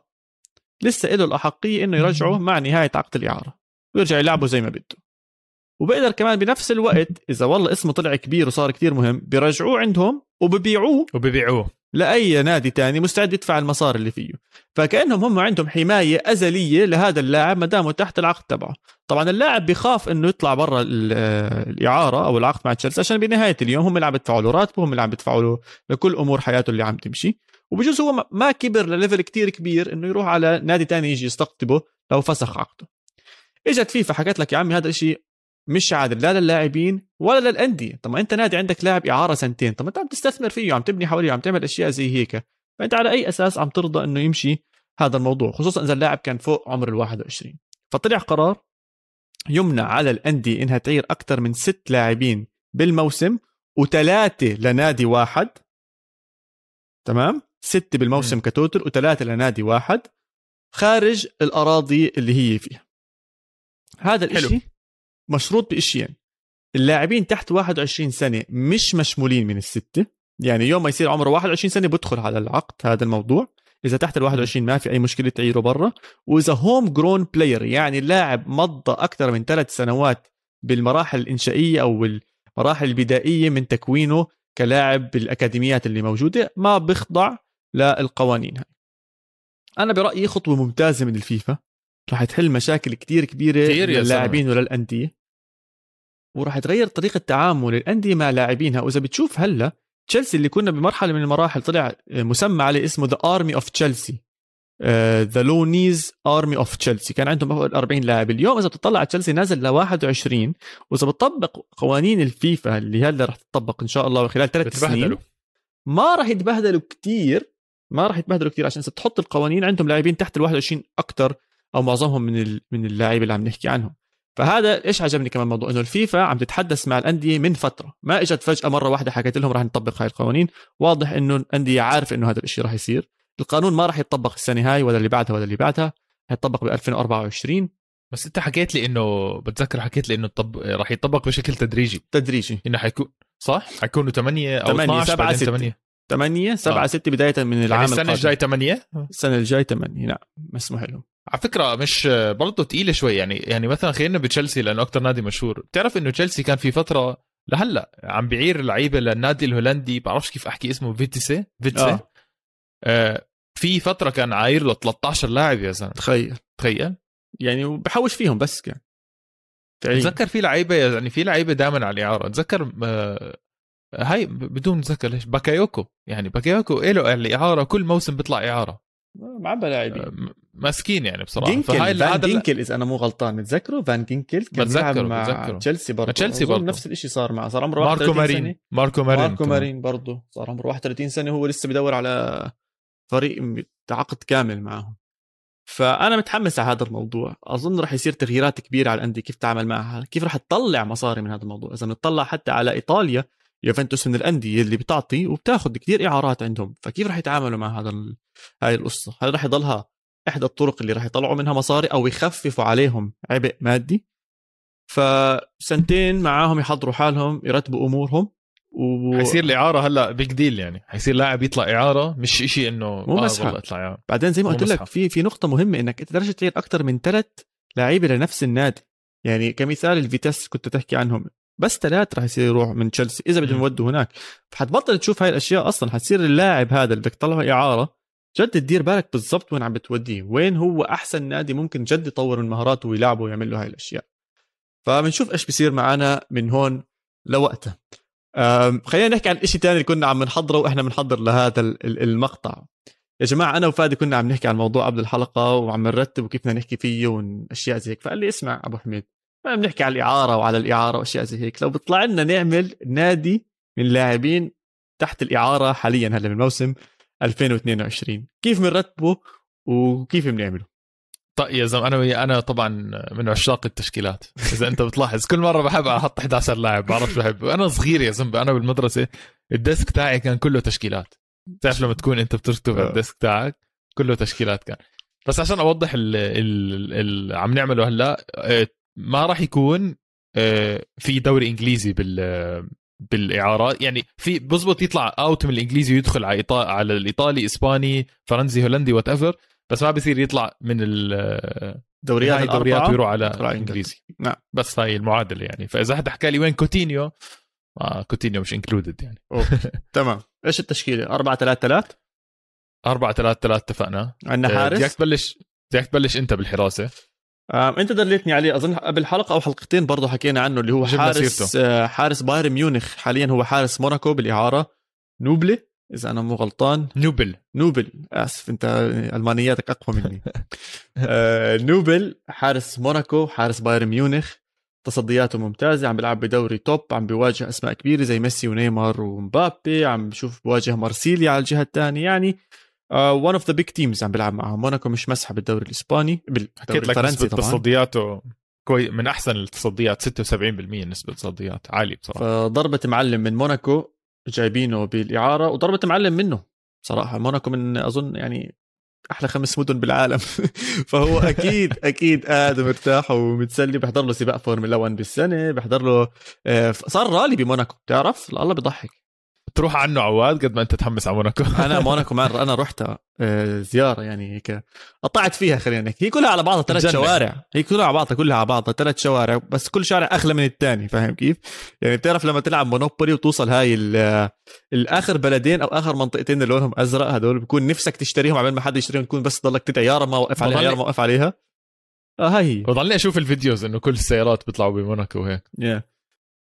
لسه له الأحقية إنه يرجعه مع نهاية عقد الإعارة ويرجع يلعبه زي ما بده. وبقدر كمان بنفس الوقت إذا والله اسمه طلع كبير وصار كتير مهم بيرجعوه عندهم وببيعوه. وببيعوه. لأي نادي تاني مستعد يدفع المصاري اللي فيه. فكأنهم هم عندهم حماية أزلية لهذا اللاعب ما دامه تحت العقد تبعه. طبعا اللاعب بخاف إنه يطلع برا الإعارة أو العقد مع تشيلسي عشان بنهاية اليوم هم اللي عم يدفعوا له راتبه هم اللي عم بيدفعوا له لكل أمور حياته اللي عم تمشي. وبجوز هو ما كبر لليفل كتير كبير إنه يروح على نادي تاني يجي يستقطبه لو فسخ عقده. إجت فيفا حكت لك يا عمي هذا الشيء مش عادل لا للاعبين ولا للأندية. طب ما أنت نادي عندك لاعب إعارة سنتين طب أنت عم تستثمر فيه عم تبني حواليه عم تعمل أشياء زي هيك. فأنت على أي أساس عم ترضى إنه يمشي هذا الموضوع خصوصا إذا اللاعب كان فوق عمر ال 21 فطلع قرار يمنع على الأندية إنها تعير أكثر من ست لاعبين بالموسم وثلاثة لنادي واحد. تمام؟ ستة بالموسم. كتوتل وثلاثة لنادي واحد خارج الأراضي اللي هي فيها. هذا الإشي حلو. مشروط بإشيين اللاعبين تحت 21 سنة مش مشمولين من الستة. يعني يوم ما يصير عمره 21 سنة بدخل على العقد هذا الموضوع. إذا تحت ال 21 ما في أي مشكلة تعيره برا. وإذا هوم جرون بلاير يعني اللاعب مضى أكثر من ثلاث سنوات بالمراحل الإنشائية أو المراحل البدائية من تكوينه كلاعب بالأكاديميات اللي موجودة ما بيخضع للقوانين هاي. أنا برأيي خطوة ممتازة من الفيفا. راح تحل مشاكل كتير كبيرة للاعبين وللأندية. وراح تغير طريقة تعامل الأندية مع لاعبينها. وإذا بتشوف هلأ تشيلسي اللي كنا بمرحلة من المراحل طلع مسمى عليه اسمه the army of تشيلسي the loanees army of تشيلسي كان عندهم فوق 40 لاعب. اليوم إذا بتطلع على تشيلسي نازل ل 21 وإذا بتطبق قوانين الفيفا اللي هلأ رح تطبق إن شاء الله خلال ثلاث سنين ما راح يتبهدلوا كثير ما راح يتبهدلوا كثير عشان تحط القوانين عندهم لاعبين تحت ال 21 أكثر أو معظمهم من من اللاعبين اللي عم نحكي عنهم. فهذا إيش عجبني كمان موضوع؟ إنه الفيفا عم تتحدث مع الأندية من فترة. ما إجت فجأة مرة واحدة حكيت لهم راح نطبق هاي القوانين. واضح إنه الأندية عارف إنه هذا الشيء راح يصير. القانون ما راح يتطبق السنة هاي ولا اللي بعدها ولا اللي بعدها. حيطبق ب 2024 بس أنت حكيت لي إنه بتذكر حكيت لي إنه طب... راح يطبق بشكل تدريجي. تدريجي. إنه حيكون صح؟ حيكونوا 8 أو 8 7 6 8 8 7 6 بداية من يعني العام يعني السنة الجاي 8 السنة الجاي 8 نعم. مسموح لهم على فكرة مش برضه تقيلة شوي. يعني يعني مثلا خلينا بتشيلسي لأنه أكثر نادي مشهور. بتعرف إنه تشيلسي كان في فترة لهلأ عم بيعير لعيبة للنادي الهولندي. بعرفش كيف أحكي اسمه فيتيس فيتيس آه. آه في فترة كان عاير له 13 لاعب يا زلمة. تخيل. تخيل. يعني بحوش فيهم بس كان. تذكر في لعيبة يعني في لعيبة دائما على الإعارة. تذكر آه هاي بدون ذكر ليش باكايوكو. يعني باكايوكو له الإعارة كل موسم بيطلع إعارة. معبى لاعبين آه، مسكين يعني بصراحة. جينكل فهاي فان جينكل إذا أنا مو غلطان متذكره فان جينكل كان بيلعب مع بتذكره. تشيلسي برضه تشيلسي برضه نفس الشيء صار معه. صار عمره ماركو مارين. سنة. ماركو مارين ماركو مارين برضه صار عمره 31 سنة وهو لسه بدور على فريق عقد كامل معهم. فأنا متحمس على هذا الموضوع. أظن راح يصير تغييرات كبيرة على الأندية كيف تتعامل معها كيف راح تطلع مصاري من هذا الموضوع. إذا نطلع حتى على إيطاليا يوفنتوس من الأندية اللي بتعطي وبتاخذ كثير إعارات عندهم. فكيف راح يتعاملوا مع هذا ال... هاي القصة؟ هل راح يضلها إحدى الطرق اللي راح يطلعوا منها مصاري أو يخففوا عليهم عبء مادي؟ فسنتين معاهم يحضروا حالهم يرتبوا أمورهم و... حيصير الاعاره هلأ بيج ديل يعني. حيصير لاعب يطلع إعارة مش شيء إنه مو مسحة. آه يطلع إعارة. بعدين زي ما قلت لك في في نقطة مهمة إنك أنت تقدرش تعير أكثر من ثلاث لعيبه لنفس النادي. يعني كمثال الفيتاس كنت تحكي عنهم. بس ثلاث راح يصير يروح من تشيلسي. إذا بدهم يودوا هناك. فحتبطل تشوف هاي الأشياء أصلا. حتصير اللاعب هذا اللي بدك تطلعه إعارة. جد تدير بالك بالضبط وين عم بتوديه. وين هو أحسن نادي ممكن جد يطور من مهاراته ويلعبه ويعمل له هاي الأشياء. فبنشوف إيش بصير معنا من هون لوقتها. خلينا نحكي عن شيء ثاني اللي كنا عم نحضره وإحنا بنحضر لهذا المقطع. يا جماعة أنا وفادي كنا عم نحكي عن الموضوع قبل الحلقة وعم نرتب وكيف بدنا نحكي فيه واشياء زي هيك. فقال لي اسمع أبو حميد. بنحكي على الإعارة وعلى الإعارة وأشياء زي هيك. لو بيطلع لنا نعمل نادي من لاعبين تحت الإعارة حاليا هلأ من موسم 2022 كيف بنرتبه وكيف بنعمله؟ طيب يا زلمة أنا أنا طبعا من عشاق التشكيلات. إذا أنت بتلاحظ كل مرة بحب أحط 11 لاعب بعرف بحب أنا صغير يا زلمة أنا بالمدرسة ال desk تاعي كان كله تشكيلات. تعرف لما تكون أنت بتكتب آه. ال desk تاعك كله تشكيلات كان. بس عشان أوضح اللي عم نعمله هلأ آه، ما راح يكون آه، في دوري إنجليزي بال بالاعارات يعني في بزبط يطلع out من الإنجليزي ويدخل على. على الإيطالي إسباني فرنسي هولندي whatever بس ما بصير يطلع من الدوريات الدوريات ويروح على الانجليزي نعم. بس هاي المعادلة يعني. فإذا حدا حكى لي وين كوتينيو آه كوتينيو مش included يعني. تمام. إيش التشكيلة؟ 4 3 3 4 3 3 اتفقنا. عندنا آه، حارس؟ بدك تبلش بدك تبلش أنت بالحراسة. انت دليتني عليه. أظن قبل حلقة أو حلقتين برضه حكينا عنه اللي هو حارس آه حارس بايرن ميونخ. حاليا هو حارس موناكو بالإعارة. نوبلي إذا أنا مو غلطان. نوبل. نوبل. آسف أنت ألمانياتك أقوى مني. آه نوبل حارس موناكو حارس بايرن ميونخ. تصدياته ممتازة عم بيلعب بدوري top عم بيواجه أسماء كبيرة زي ميسي ونيمار ومبابي عم بشوف بواجه مارسيليا على الجهة الثانية. يعني one of the big teams عم بيلعب معهم موناكو مش مسحه بالدوري الإسباني. بالدوري الفرنسي طبعا. تصدياته كوي من أحسن التصديات 76% نسبة تصديات عالي بصراحة. فضربة معلم من موناكو جايبينه بالإعارة وضربة معلم منه صراحة. موناكو من أظن يعني أحلى خمس مدن بالعالم. فهو أكيد أكيد قاعد مرتاح ومتسلي. بيحضر له سباق فورمولا 1 بالسنة بيحضر له آه، صار رالي بموناكو بتعرف؟ الله بيضحك. تروح عنه عواد قد ما أنت تحمس على موناكو. أنا موناكو مرة. أنا رحتها آه، زيارة يعني هيك. قطعت فيها خلينا نحكي. هي كلها على بعضها ثلاث شوارع. هي كلها على بعضها كلها على بعضها ثلاث شوارع بس كل شارع أغلى من الثاني فاهم كيف؟ يعني بتعرف لما تلعب مونوبولي وتوصل هاي الآخر بلدين أو آخر منطقتين اللي لونهم أزرق هدول بكون نفسك تشتريهم قبل ما حد يشتريهم تكون بس ضلك تدعي يا رب ما وقف عليها يا رب ما وقف عليها. آه هاي هي. بضلني أشوف ال videos إنه كل السيارات بيطلعوا بموناكو وهيك. Yeah.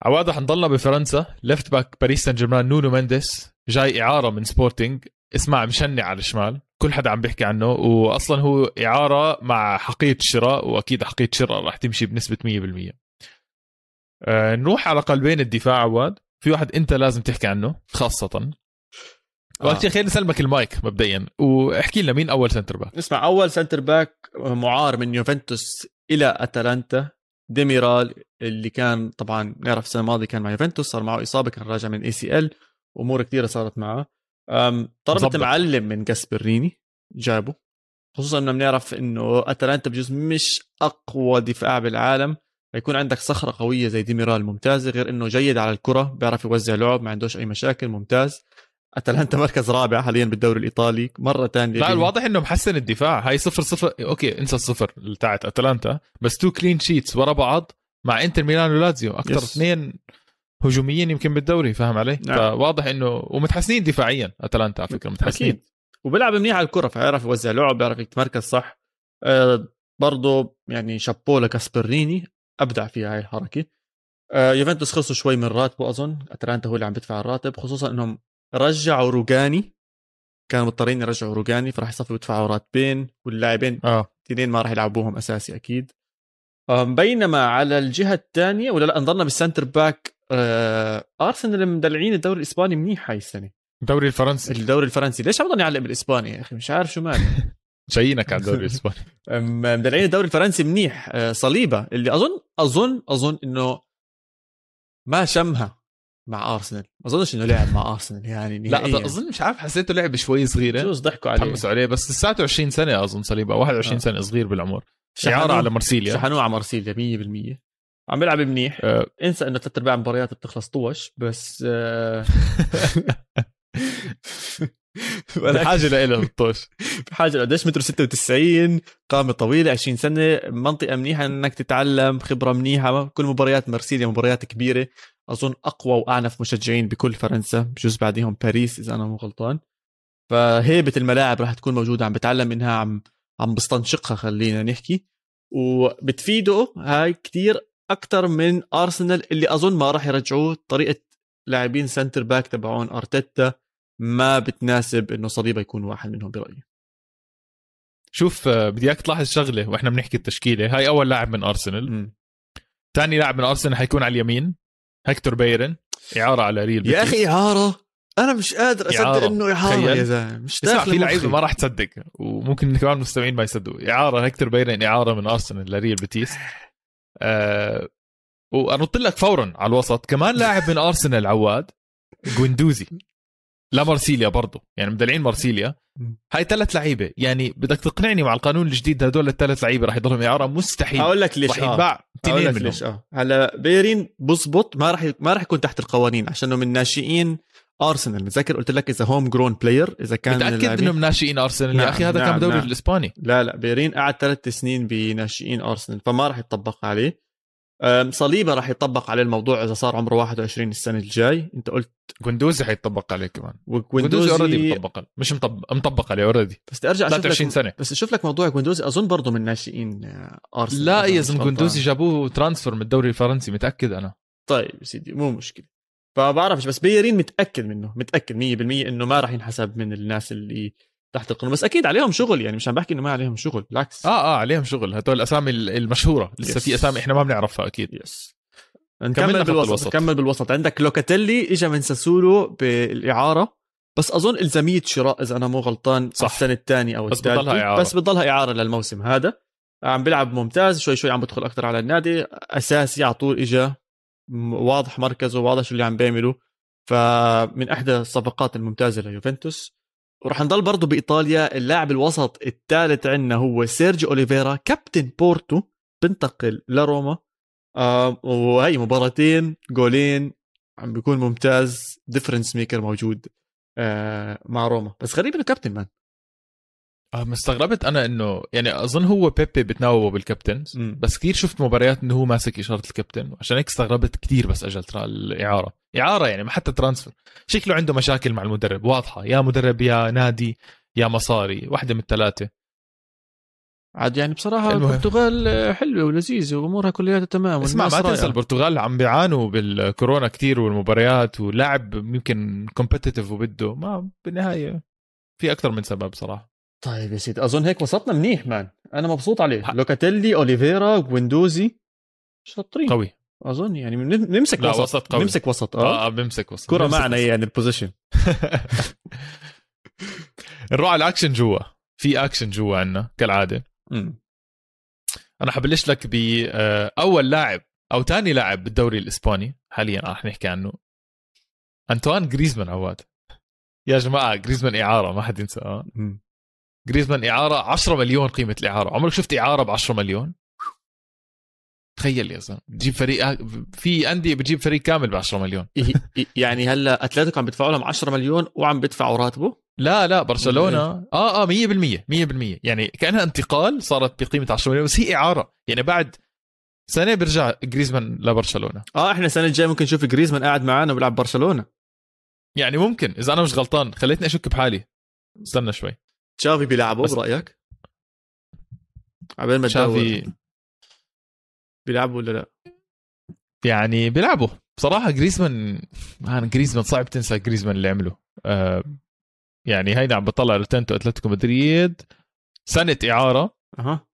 عواد رح نضلنا بفرنسا. left back باريس سان جيرمان نونو مينديس جاي إعارة من سبورتنج اسمع مشنع على الشمال. كل حدا عم بيحكي عنه واصلا هو إعارة مع أحقية شراء وأكيد أحقية شراء رح تمشي بنسبة 100% آه نروح على قلبين الدفاع عواد. في واحد أنت لازم تحكي عنه خاصة. آه. وقت خلينا نسلمك المايك مبدئيا واحكي لنا مين أول center back اسمع أول center back معار من يوفنتوس إلى أتلانتا. ديميرال اللي كان طبعا نعرف السنة الماضية كان مع يوفنتوس صار معه إصابة كان راجع من ACL امور كثيرة صارت معه. ضربة معلم من جاسبيريني جابه خصوصا إنه بنعرف إنه أتلانتا بجوز مش أقوى دفاع بالعالم. يكون عندك صخرة قوية زي ديميرال ممتازه غير إنه جيد على الكرة بيعرف يوزع لعب ما عندوش أي مشاكل ممتاز. اتلانتا مركز رابع حاليا بالدوري الإيطالي. مرة ثانية لا الواضح إنه محسن الدفاع. هاي صفر صفر. okay انسى الصفر تاعت أتلانتا. بس two clean sheets ورا بعض مع إنتر ميلان ولازيو أكثر اثنين هجوميين يمكن بالدوري فاهم علي؟ نعم. فواضح إنه ومتحسنين دفاعيا أتلانتا على فكرة متحسنين. أكيد. وبيلعب منيح على الكرة فيعرف يوزع لعب بيعرف يتمركز صح. آه برضه يعني شابو لكاسبريني. أبدع فيها هاي الحركة. آه يوفنتوس خلصوا شوي من راتبه أظن. أتلانتا هو اللي عم بيدفع الراتب خصوصا إنهم رجعوا روجاني. كانوا مضطرين يرجعوا روجاني فراح يصفوا يدفعوا راتبين واللاعبين آه. اثنين ما راح يلعبوهم أساسي أكيد. بينما على الجهة الثانية ولا لا نضلنا بال centre back آه أرسنال مدلعين الدوري الإسباني منيح هاي السنة. الدوري الفرنسي. الدوري الفرنسي. ليش عم يعلق بالإسباني يا أخي؟ مش عارف شو مالي جايينك على الدوري الإسباني. مدلعين الدوري الفرنسي منيح آه صليبة. اللي أظن أظن أظن إنه ما شمها. مع أرسنال. ما أظنش إنه لعب مع أرسنال يعني نهائيا. لا أظن مش عارف حسيته لعب شوي صغيره جوز ضحكوا عليه. تحمسوا عليه بس لساته 20 سنة أظن صليبة 21 آه. سنة صغير بالعمر. اعاره على مرسيليا شحنوه على مرسيليا 100% عم بيلعب منيح. أه. انسى إنه ثلاث أرباع المباريات بتخلص طوش بس أه. بحاجة له الطوش بحاجة قديش متر 96 قامة طويلة 20 سنة منطقة منيحة إنك تتعلم خبرة منيحة كل مباريات مرسيليا مباريات كبيرة. أظن أقوى وأعنف مشجعين بكل فرنسا بجوز بعديهم باريس إذا أنا مو غلطان. فهيبة الملاعب راح تكون موجودة عم بتعلم منها عم عم بستنشقها خلينا نحكي. وبتفيده هاي كتير أكثر من أرسنال اللي أظن ما راح يرجعوه طريقة لاعبين centre back تبعون أرتيتا ما بتناسب إنه صليبه يكون واحد منهم برأيي. شوف آه، بدي إياك تلاحظ شغلة وإحنا بنحكي التشكيلة. هاي أول لاعب من أرسنال. ثاني لاعب من أرسنال حيكون على اليمين هكتور بيليرين. إعارة على ريل يا أخي إعارة؟ أنا مش قادر أصدق إنه إعارة يا زلمة. مش داخل في لعيبة ما راح تصدق وممكن كمان المستمعين ما يصدقوا. إعارة هكتور بيليرين إعارة من أرسنال لريال بيتيس. آه وأنط لك فورا على الوسط. كمان لاعب من أرسنال عواد جويندوزي لا مارسيليا برضه يعني مدلعين مارسيليا. هاي ثلاث لعيبة. يعني بدك تقنعني مع القانون الجديد هدول الثلاث لعيبة راح يضلهم اعاره مستحيل. أقول لك ليش. راح ينباع آه. أقول لك ليش. آه. هلا بيرين بزبط. ما راح ما راح يكون تحت القوانين عشان من ناشئين أرسنال. متذكر قلت لك إذا home grown player إذا كان متأكد انه من ناشئين أرسنال؟ نعم. يا أخي هذا نعم. كان بالدوري نعم. الإسباني. لا لا بيرين قعد ثلاث سنين بناشئين أرسنال فما راح يطبق عليه. صليبة راح يطبق عليه الموضوع إذا صار عمره 21 السنة الجاي. أنت قلت جندوزي حيطبق عليه كمان. جندوزي already مطبق مش مطبق مطبق عليه already بس أرجع 23 سنة. بس أشوف لك موضوع جندوزي أظن برضه من ناشئين آه، أرسنال. لا يا زلمة جندوزي جابوه transfer من الدوري الفرنسي. متأكد أنا. طيب يا سيدي مو مشكلة. فبعرفش بس بيرين متأكد منه متأكد 100% إنه ما راح ينحسب من الناس اللي تحت القانون. بس أكيد عليهم شغل يعني مش عم بحكي إنه ما عليهم شغل بالعكس آه آه عليهم شغل. هدول الأسامي المشهورة. لسه في أسامي إحنا ما بنعرفها أكيد. yes نكمل بالوسط. نكمل بالوسط. عندك لوكاتيلي اجى من ساسولو بالإعارة. بس أظن إلزامية شراء إذا أنا مو غلطان صح. السنة الثانية أو بس بتضلها إعارة. بس إعارة للموسم هذا. عم بيلعب ممتاز. شوي شوي عم بدخل أكثر على النادي. أساسي على طول اجى واضح مركزه واضح شو اللي عم بيعمله. فمن إحدى الصفقات الممتازة ليوفنتوس وراح نضل برضه بإيطاليا. اللاعب الوسط الثالث عندنا هو سيرجيو أوليفيرا كابتن بورتو بنتقل لروما. آه وهي مباراتين جولين عم بيكون ممتاز. difference maker موجود آه مع روما. بس غريب إنه كابتن man ما استغربت أنا إنه يعني أظن هو بيبي بتناوبه بال captains. بس كثير شفت مباريات إنه هو ماسك إشارة الكابتن عشان هيك استغربت كثير بس أجل ترى الإعارة إعارة يعني ما حتى transfer شكله عنده مشاكل مع المدرب واضحة يا مدرب يا نادي يا مصاري واحدة من الثلاثة عاد يعني بصراحة المهم. البرتغال آه، حلوة ولذيذة وأمورها كلها تمام اسمع ما تنسى. البرتغال عم بيعانوا بالكورونا كتير والمباريات ولاعب يمكن competitive وبده ما بالنهاية في أكثر من سبب صراحة طيب يا سيدي أظن هيك وسطنا منيح man. أنا مبسوط عليه. ح- لوكاتيلي أوليفيرا جويندوزي شاطرين. قوي. أظن يعني نمسك لا، وسط, وسط قوي. نمسك وسط آه, آه, آه بمسك وسط. كرة بمسك معنا وسط. يعني ال possession نروح على الأكشن جوا. في أكشن جوا عندنا كالعادة. مم. أنا حبلش لك باول لاعب أو ثاني لاعب بالدوري الإسباني حاليا رح نحكي عنه. انطوان جريزمان عواد. يا جماعة جريزمان إعارة ما حد ينسى آه. جريزمان إعارة 10 مليون قيمة الإعارة. عمرك شفت إعارة ب 10 مليون؟ تخيل يا زلمة. بتجيب فريق في أندية بتجيب فريق كامل ب 10 مليون. ي- ي- يعني هلا أتلتيكو عم بيدفعوا لهم 10 مليون وعم بيدفعوا راتبه؟ لا لا برشلونة. آه آه 100% 100% يعني كأنها انتقال صارت بقيمة 10 مليون بس هي إعارة. يعني بعد سنة بيرجع جريزمان لبرشلونة. آه إحنا السنة الجاية ممكن نشوف جريزمان قاعد معنا وبيلعب برشلونة. يعني ممكن. إذا أنا مش غلطان خليتني أشك بحالي. استنى شوي. تشافي بيلعبه بس- برايك؟ عبال ما تدور. شافي بيلعبوا ولا لا؟ يعني بيلعبوا. بصراحة جريزمان man جريزمان صعب تنسى جريزمان اللي عمله. آه يعني هيدا عم بطلع return to اتلتيكو مدريد. سنة إعارة. أها.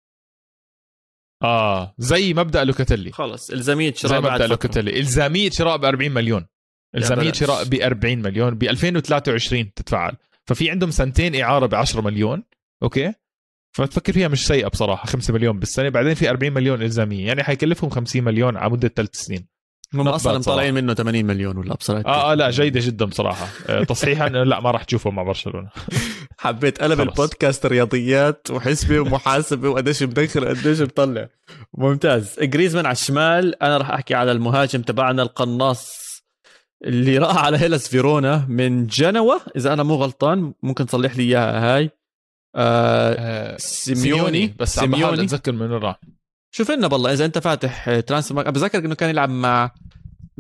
آه زي مبدأ لوكاتيلي. خلص إلزامية زي شراء بعد مبدأ. لوكاتيلي. إلزامية شراء ب 40 مليون إلزامية. شراء ب 40 مليون ب 2023 تتفعل. ففي عندهم سنتين إعارة ب 10 مليون okay؟ فتفكر فيها مش سيئة بصراحة 5 مليون بالسنة بعدين في 40 مليون إلزامية يعني حيكلفهم 50 مليون على مدة ثلاث سنين. هم أصلا مطلعين منه 80 مليون ولا بصراحه آه آه لا جيدة جدا بصراحة. آه، تصحيحا لا ما راح تشوفه مع برشلونة. حبيت قلب. البودكاست رياضيات وحسبه ومحاسبه وقديش بدخل وقديش بطلع ممتاز. جريزمان على الشمال أنا راح أحكي على المهاجم تبعنا القناص اللي راح على هيلاس فيرونا من جنوة. إذا أنا مو غلطان ممكن تصلح لي إياها. هاي آه آه، سيميوني. بس عم بحاول سيميوني. أتذكر من راح شوف لنا بالله إذا أنت فاتح Transfermarkt بتذكر إنه كان يلعب مع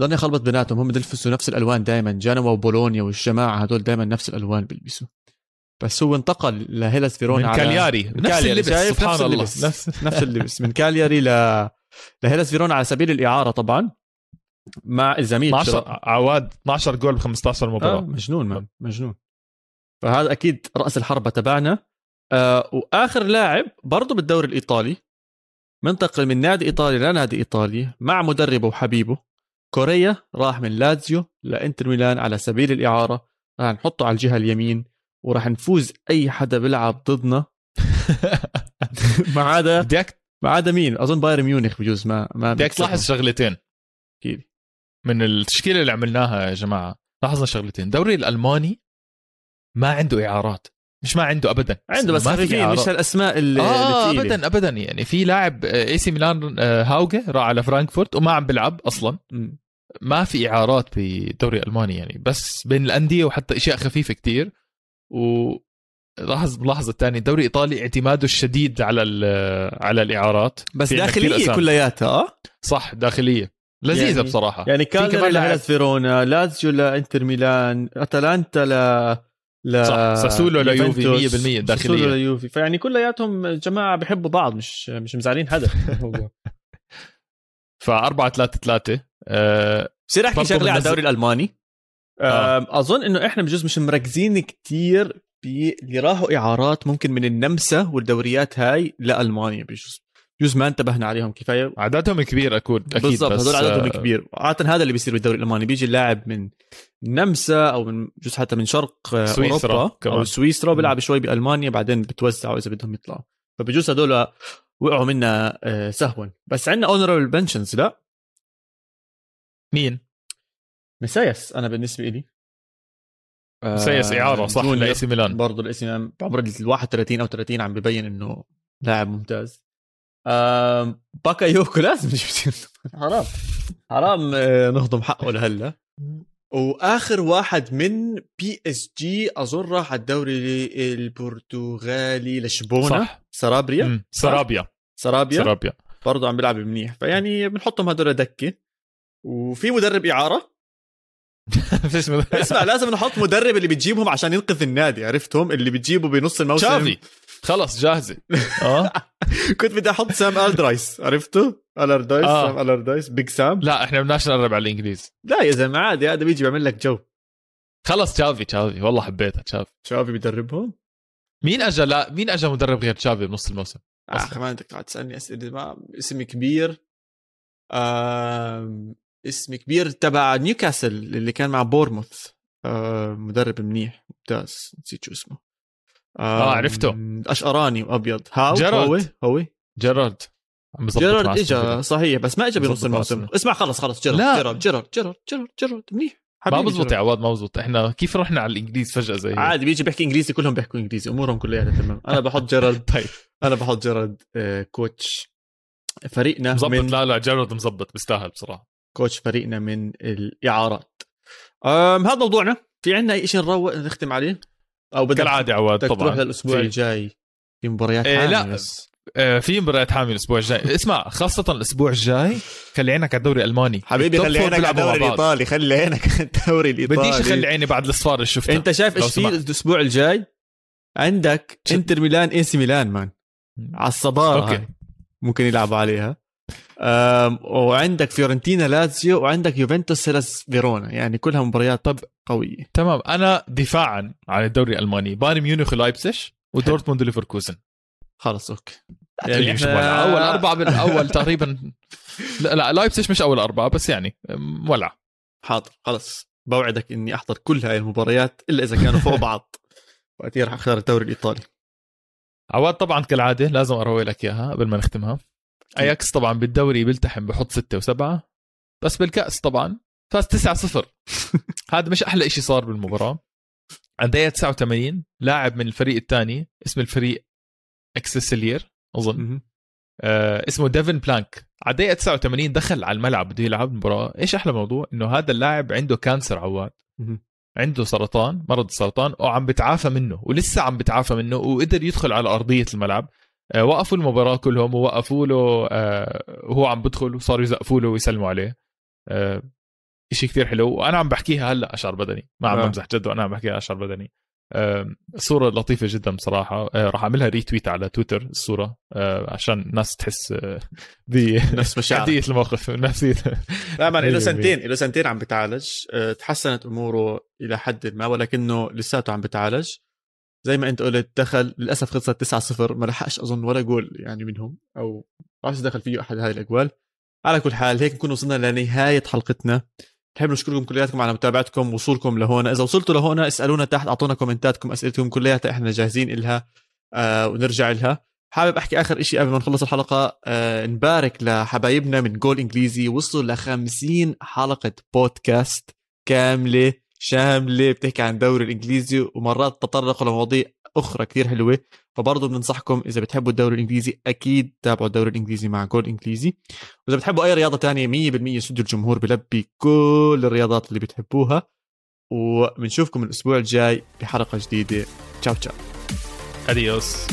ضلني خلبط بيناتهم هم بيلبسوا نفس الألوان دائما جنوا وبولونيا والجماعة هدول دائما نفس الألوان بيلبسوا. بس هو انتقل لهيلاس فيرونا من على كالياري. نفس كالياري، اللبس؟ سبحان نفس الله. اللبس. نفس. نفس اللبس. من كالياري ل لهيلاس فيرونا على سبيل الإعارة طبعا. مع الزميل 12 عواد 12 جول ب 15 آه مباراة. مجنون ما. مجنون. فهذا أكيد رأس الحربة تبعنا. آه وآخر لاعب برضه بالدوري الإيطالي منتقل من نادي إيطالي لنادي إيطالي مع مدربه وحبيبه كوريا راح من لازيو لإنتر ميلان على سبيل الإعارة. راح نحطه على الجهة اليمين وراح نفوز أي حدا بيلعب ضدنا. ما عدا ما عدا مين؟ أظن بايرن ميونخ بجوز ما ما بيكسبهم. تلاحظ شغلتين. أكيد. من التشكيلة اللي عملناها يا جماعة. لاحظنا شغلتين. الدوري الألماني ما عنده إعارات. مش ما عنده ابدا. عنده بس خفيفين. مش الأسماء اللي آه الثقيلة. ابدا ابدا. يعني في لاعب إي سي ميلان آه، هاوجة راح على فرانكفورت وما عم بيلعب أصلا. ما في إعارات بالدوري الالماني يعني. بس بين الأندية وحتى إشياء خفيفة كتير. و لاحظ ملاحظة الثانية الدوري الايطالي اعتماده الشديد على على الإعارات. بس أسامي. كلياتها آه؟ صح داخلية. لذيذة يعني- بصراحة. يعني لاعب- لهيلاس فيرونا لازيو لإنتر ميلان أتلانتا ل ل صح، ساسولو ليوفي يوفنتوس، 100% داخلية. ساسولو ليوفي فيعني كلياتهم جماعة بيحبوا بعض مش مش مزعلين حدا ف 4 3 3 آه بصير أحكي شغلة على الدوري الألماني. آه. أظن إنه إحنا بجوز مش مركزين كتير باللي راحوا إعارات ممكن من النمسا والدوريات هاي لألمانيا بجوز. بجوز ما انتبهنا عليهم كفاية. عددهم كبير أكيد أكيد بالضبط بس هذول عددهم آه، كبير. عادة هذا اللي بيصير بالدوري الألماني بيجي اللاعب من نمسا أو من جزء حتى من شرق آه، سويسرا أوروبا كمان. أو سويسرا بيلعب شوي بألمانيا بعدين بتوزعوا إذا بدهم يطلعوا. فبجوز هذول وقعوا منا آه، سهوا. بس عندنا honorable mentions لا؟ مين؟ ميسياس أنا بالنسبة لي ميسياس إعارة صح لأي سي ميلان. برضه الاي سي ميلان. بعمر ال 31 أو 30 عم ببين إنه لاعب ممتاز. باكايوكو لازم نجيب حرام. حرام آه، نهضم حقه لهلا. وآخر واحد من بي اس جي أظن راح على الدوري البرتغالي لشبونة. صح. سرابريا. مم. سرابيا. سرابيا. سرابيا. برضه عم بيلعب منيح. فيعني بنحطهم هدول دكه وفي مدرب إعارة. اسمع لازم نحط مدرب اللي بتجيبهم عشان ينقذ النادي عرفتهم؟ اللي بتجيبه بنص الموسم. تشافي. خلص جاهزة. آه. كنت بدي أحط سام ألاردايس عرفته ألاردايس آه. سام ألاردايس Big سام لا إحنا بدناش نقرب على الإنجليز. لا يا زلمه عادي هذا بيجي بيعمل لك جو. خلص تشافي تشافي. والله حبيتها تشافي. شافي بيدربهم مين اجى لا مين اجى مدرب غير تشافي بنص الموسم؟ آه أصلاً. كمان بدك تقعد تسألني أسئلة ما اسم كبير. آم... اسم كبير تبع نيوكاسل اللي كان مع بورنموث. آه مدرب منيح ممتاز نسيت شو اسمه. آه، عرفته. أشقراني وابيض هاو؟ جيرارد. هو هو جيرارد. جيرارد اجى. صحيح بس ما اجى بنص الموسم. اسمع خلص خلص. جيرارد. جيرارد جيرارد جيرارد جيرارد جيرارد. منيح. ما بزبط يا. عواد ما بزبط. إحنا كيف رحنا على الإنجليز فجأة زي عادي بيجي بيحكي إنجليزي كلهم بيحكوا إنجليزي. أمورهم كلها تمام. أنا بحط جيرارد. طيب. أنا بحط جيرارد آه، كوتش فريقنا مزبط. من لا لا جيرارد مزبط. بيستاهل بصراحة. coach فريقنا من الإعارات. هذا موضوعنا. في عندنا أي شيء نروق نختم عليه؟ أو بدك كالعادة عواد طبعا تروح للأسبوع في- الجاي. في مباريات إيه، لا. بس. آه، في مباريات حامل الأسبوع الجاي. اسمع خاصة الأسبوع الجاي خلي عينك على الدوري الألماني. حبيبي خلي عينك على الدوري. الايطالي خلي عينك على الدوري الايطالي بديش اخلي عيني بعد الصفار اللي شفتها أنت شايف إيش في. الأسبوع الجاي؟ عندك إنتر ميلان إي سي ميلان man. على الصدارة okay. ممكن يلعبوا عليها. وعندك فيورنتينا لازيو وعندك يوفنتوس هيلاس فيرونا. يعني كلها مباريات طب قوية. تمام. أنا دفاعا عن الدوري الألماني بايرن ميونخ ولايبسش ودورتموند وليفركوزن خلص okay. يعني مش مولعة. أول أربعة بالأول. تقريبا. لا لا لايبسش مش أول أربعة بس يعني مولع حاضر خلص بوعدك إني أحضر كل هاي المباريات إلا إذا كانوا فوق بعض. وقتها راح أختار الدوري الإيطالي. عواد طبعا كالعادة لازم أروي لك إياها قبل ما نختمها. اياكس طبعا بالدوري بيلتحم بحط ستة وسبعة بس بالكأس طبعا فاز 9 0 هذا مش أحلى شيء صار بالمباراة. عند دقيقة 89 لاعب من الفريق الثاني اسم الفريق اكسلسيور أظن. آه اسمه ديفن بلانك على دقيقة 89 دخل على الملعب بده يلعب المباراة. إيش أحلى موضوع؟ إنه هذا اللاعب عنده cancer عواد. عنده سرطان مرض السرطان وعم بتعافى منه ولسه عم بتعافى منه وقدر يدخل على أرضية الملعب. وقفوا المباراة كلهم ووقفوا له آه، وهو عم بدخل وصاروا يزقفوا له ويسلموا عليه. آه، شيء كثير حلو. وأنا عم بحكيها هلأ أشعر بدني. ما عم آه. بمزح جد وأنا عم بحكيها أشعر بدني. آه، صورة لطيفة جدا بصراحة. آه، راح أعملها ريتويت على تويتر الصورة آه، عشان الناس تحس آه، نفس مشاعر بحدية الموقف. نفسية. لا مان له سنتين له سنتين عم بتعالج. تحسنت أموره إلى حد ما ولكنه لساته عم بتعالج. زي ما انت قلت دخل للأسف خلصت 9 0 ما لحقش أظن ولا جول يعني منهم أو ما بعرف دخل فيه أحد هذه الأجوال. على كل حال هيك نكون وصلنا لنهاية حلقتنا. بحب نشكركم كلياتكم على متابعتكم وصولكم لهون. إذا وصلتوا لهون اسألونا تحت أعطونا كومنتاتكم أسئلتكم كلياتها إحنا جاهزين إلها آه ونرجع لها حابب أحكي آخر شيء قبل ما نخلص الحلقة؟ آه نبارك لحبايبنا من جول إنجليزي وصلوا ل 50 حلقة بودكاست كاملة. شامله بتحكي عن الدوري الإنجليزي؟ ومرات تطرقوا لمواضيع أخرى كثير حلوة. فبرضه بننصحكم إذا بتحبوا الدوري الإنجليزي أكيد تابعوا الدوري الإنجليزي مع جول إنجليزي. وإذا بتحبوا أي رياضة تانية 100% استوديو الجمهور بلبي كل الرياضات اللي بتحبوها. وبنشوفكم الأسبوع الجاي بحلقة جديدة. تشاو تشاو. اديوس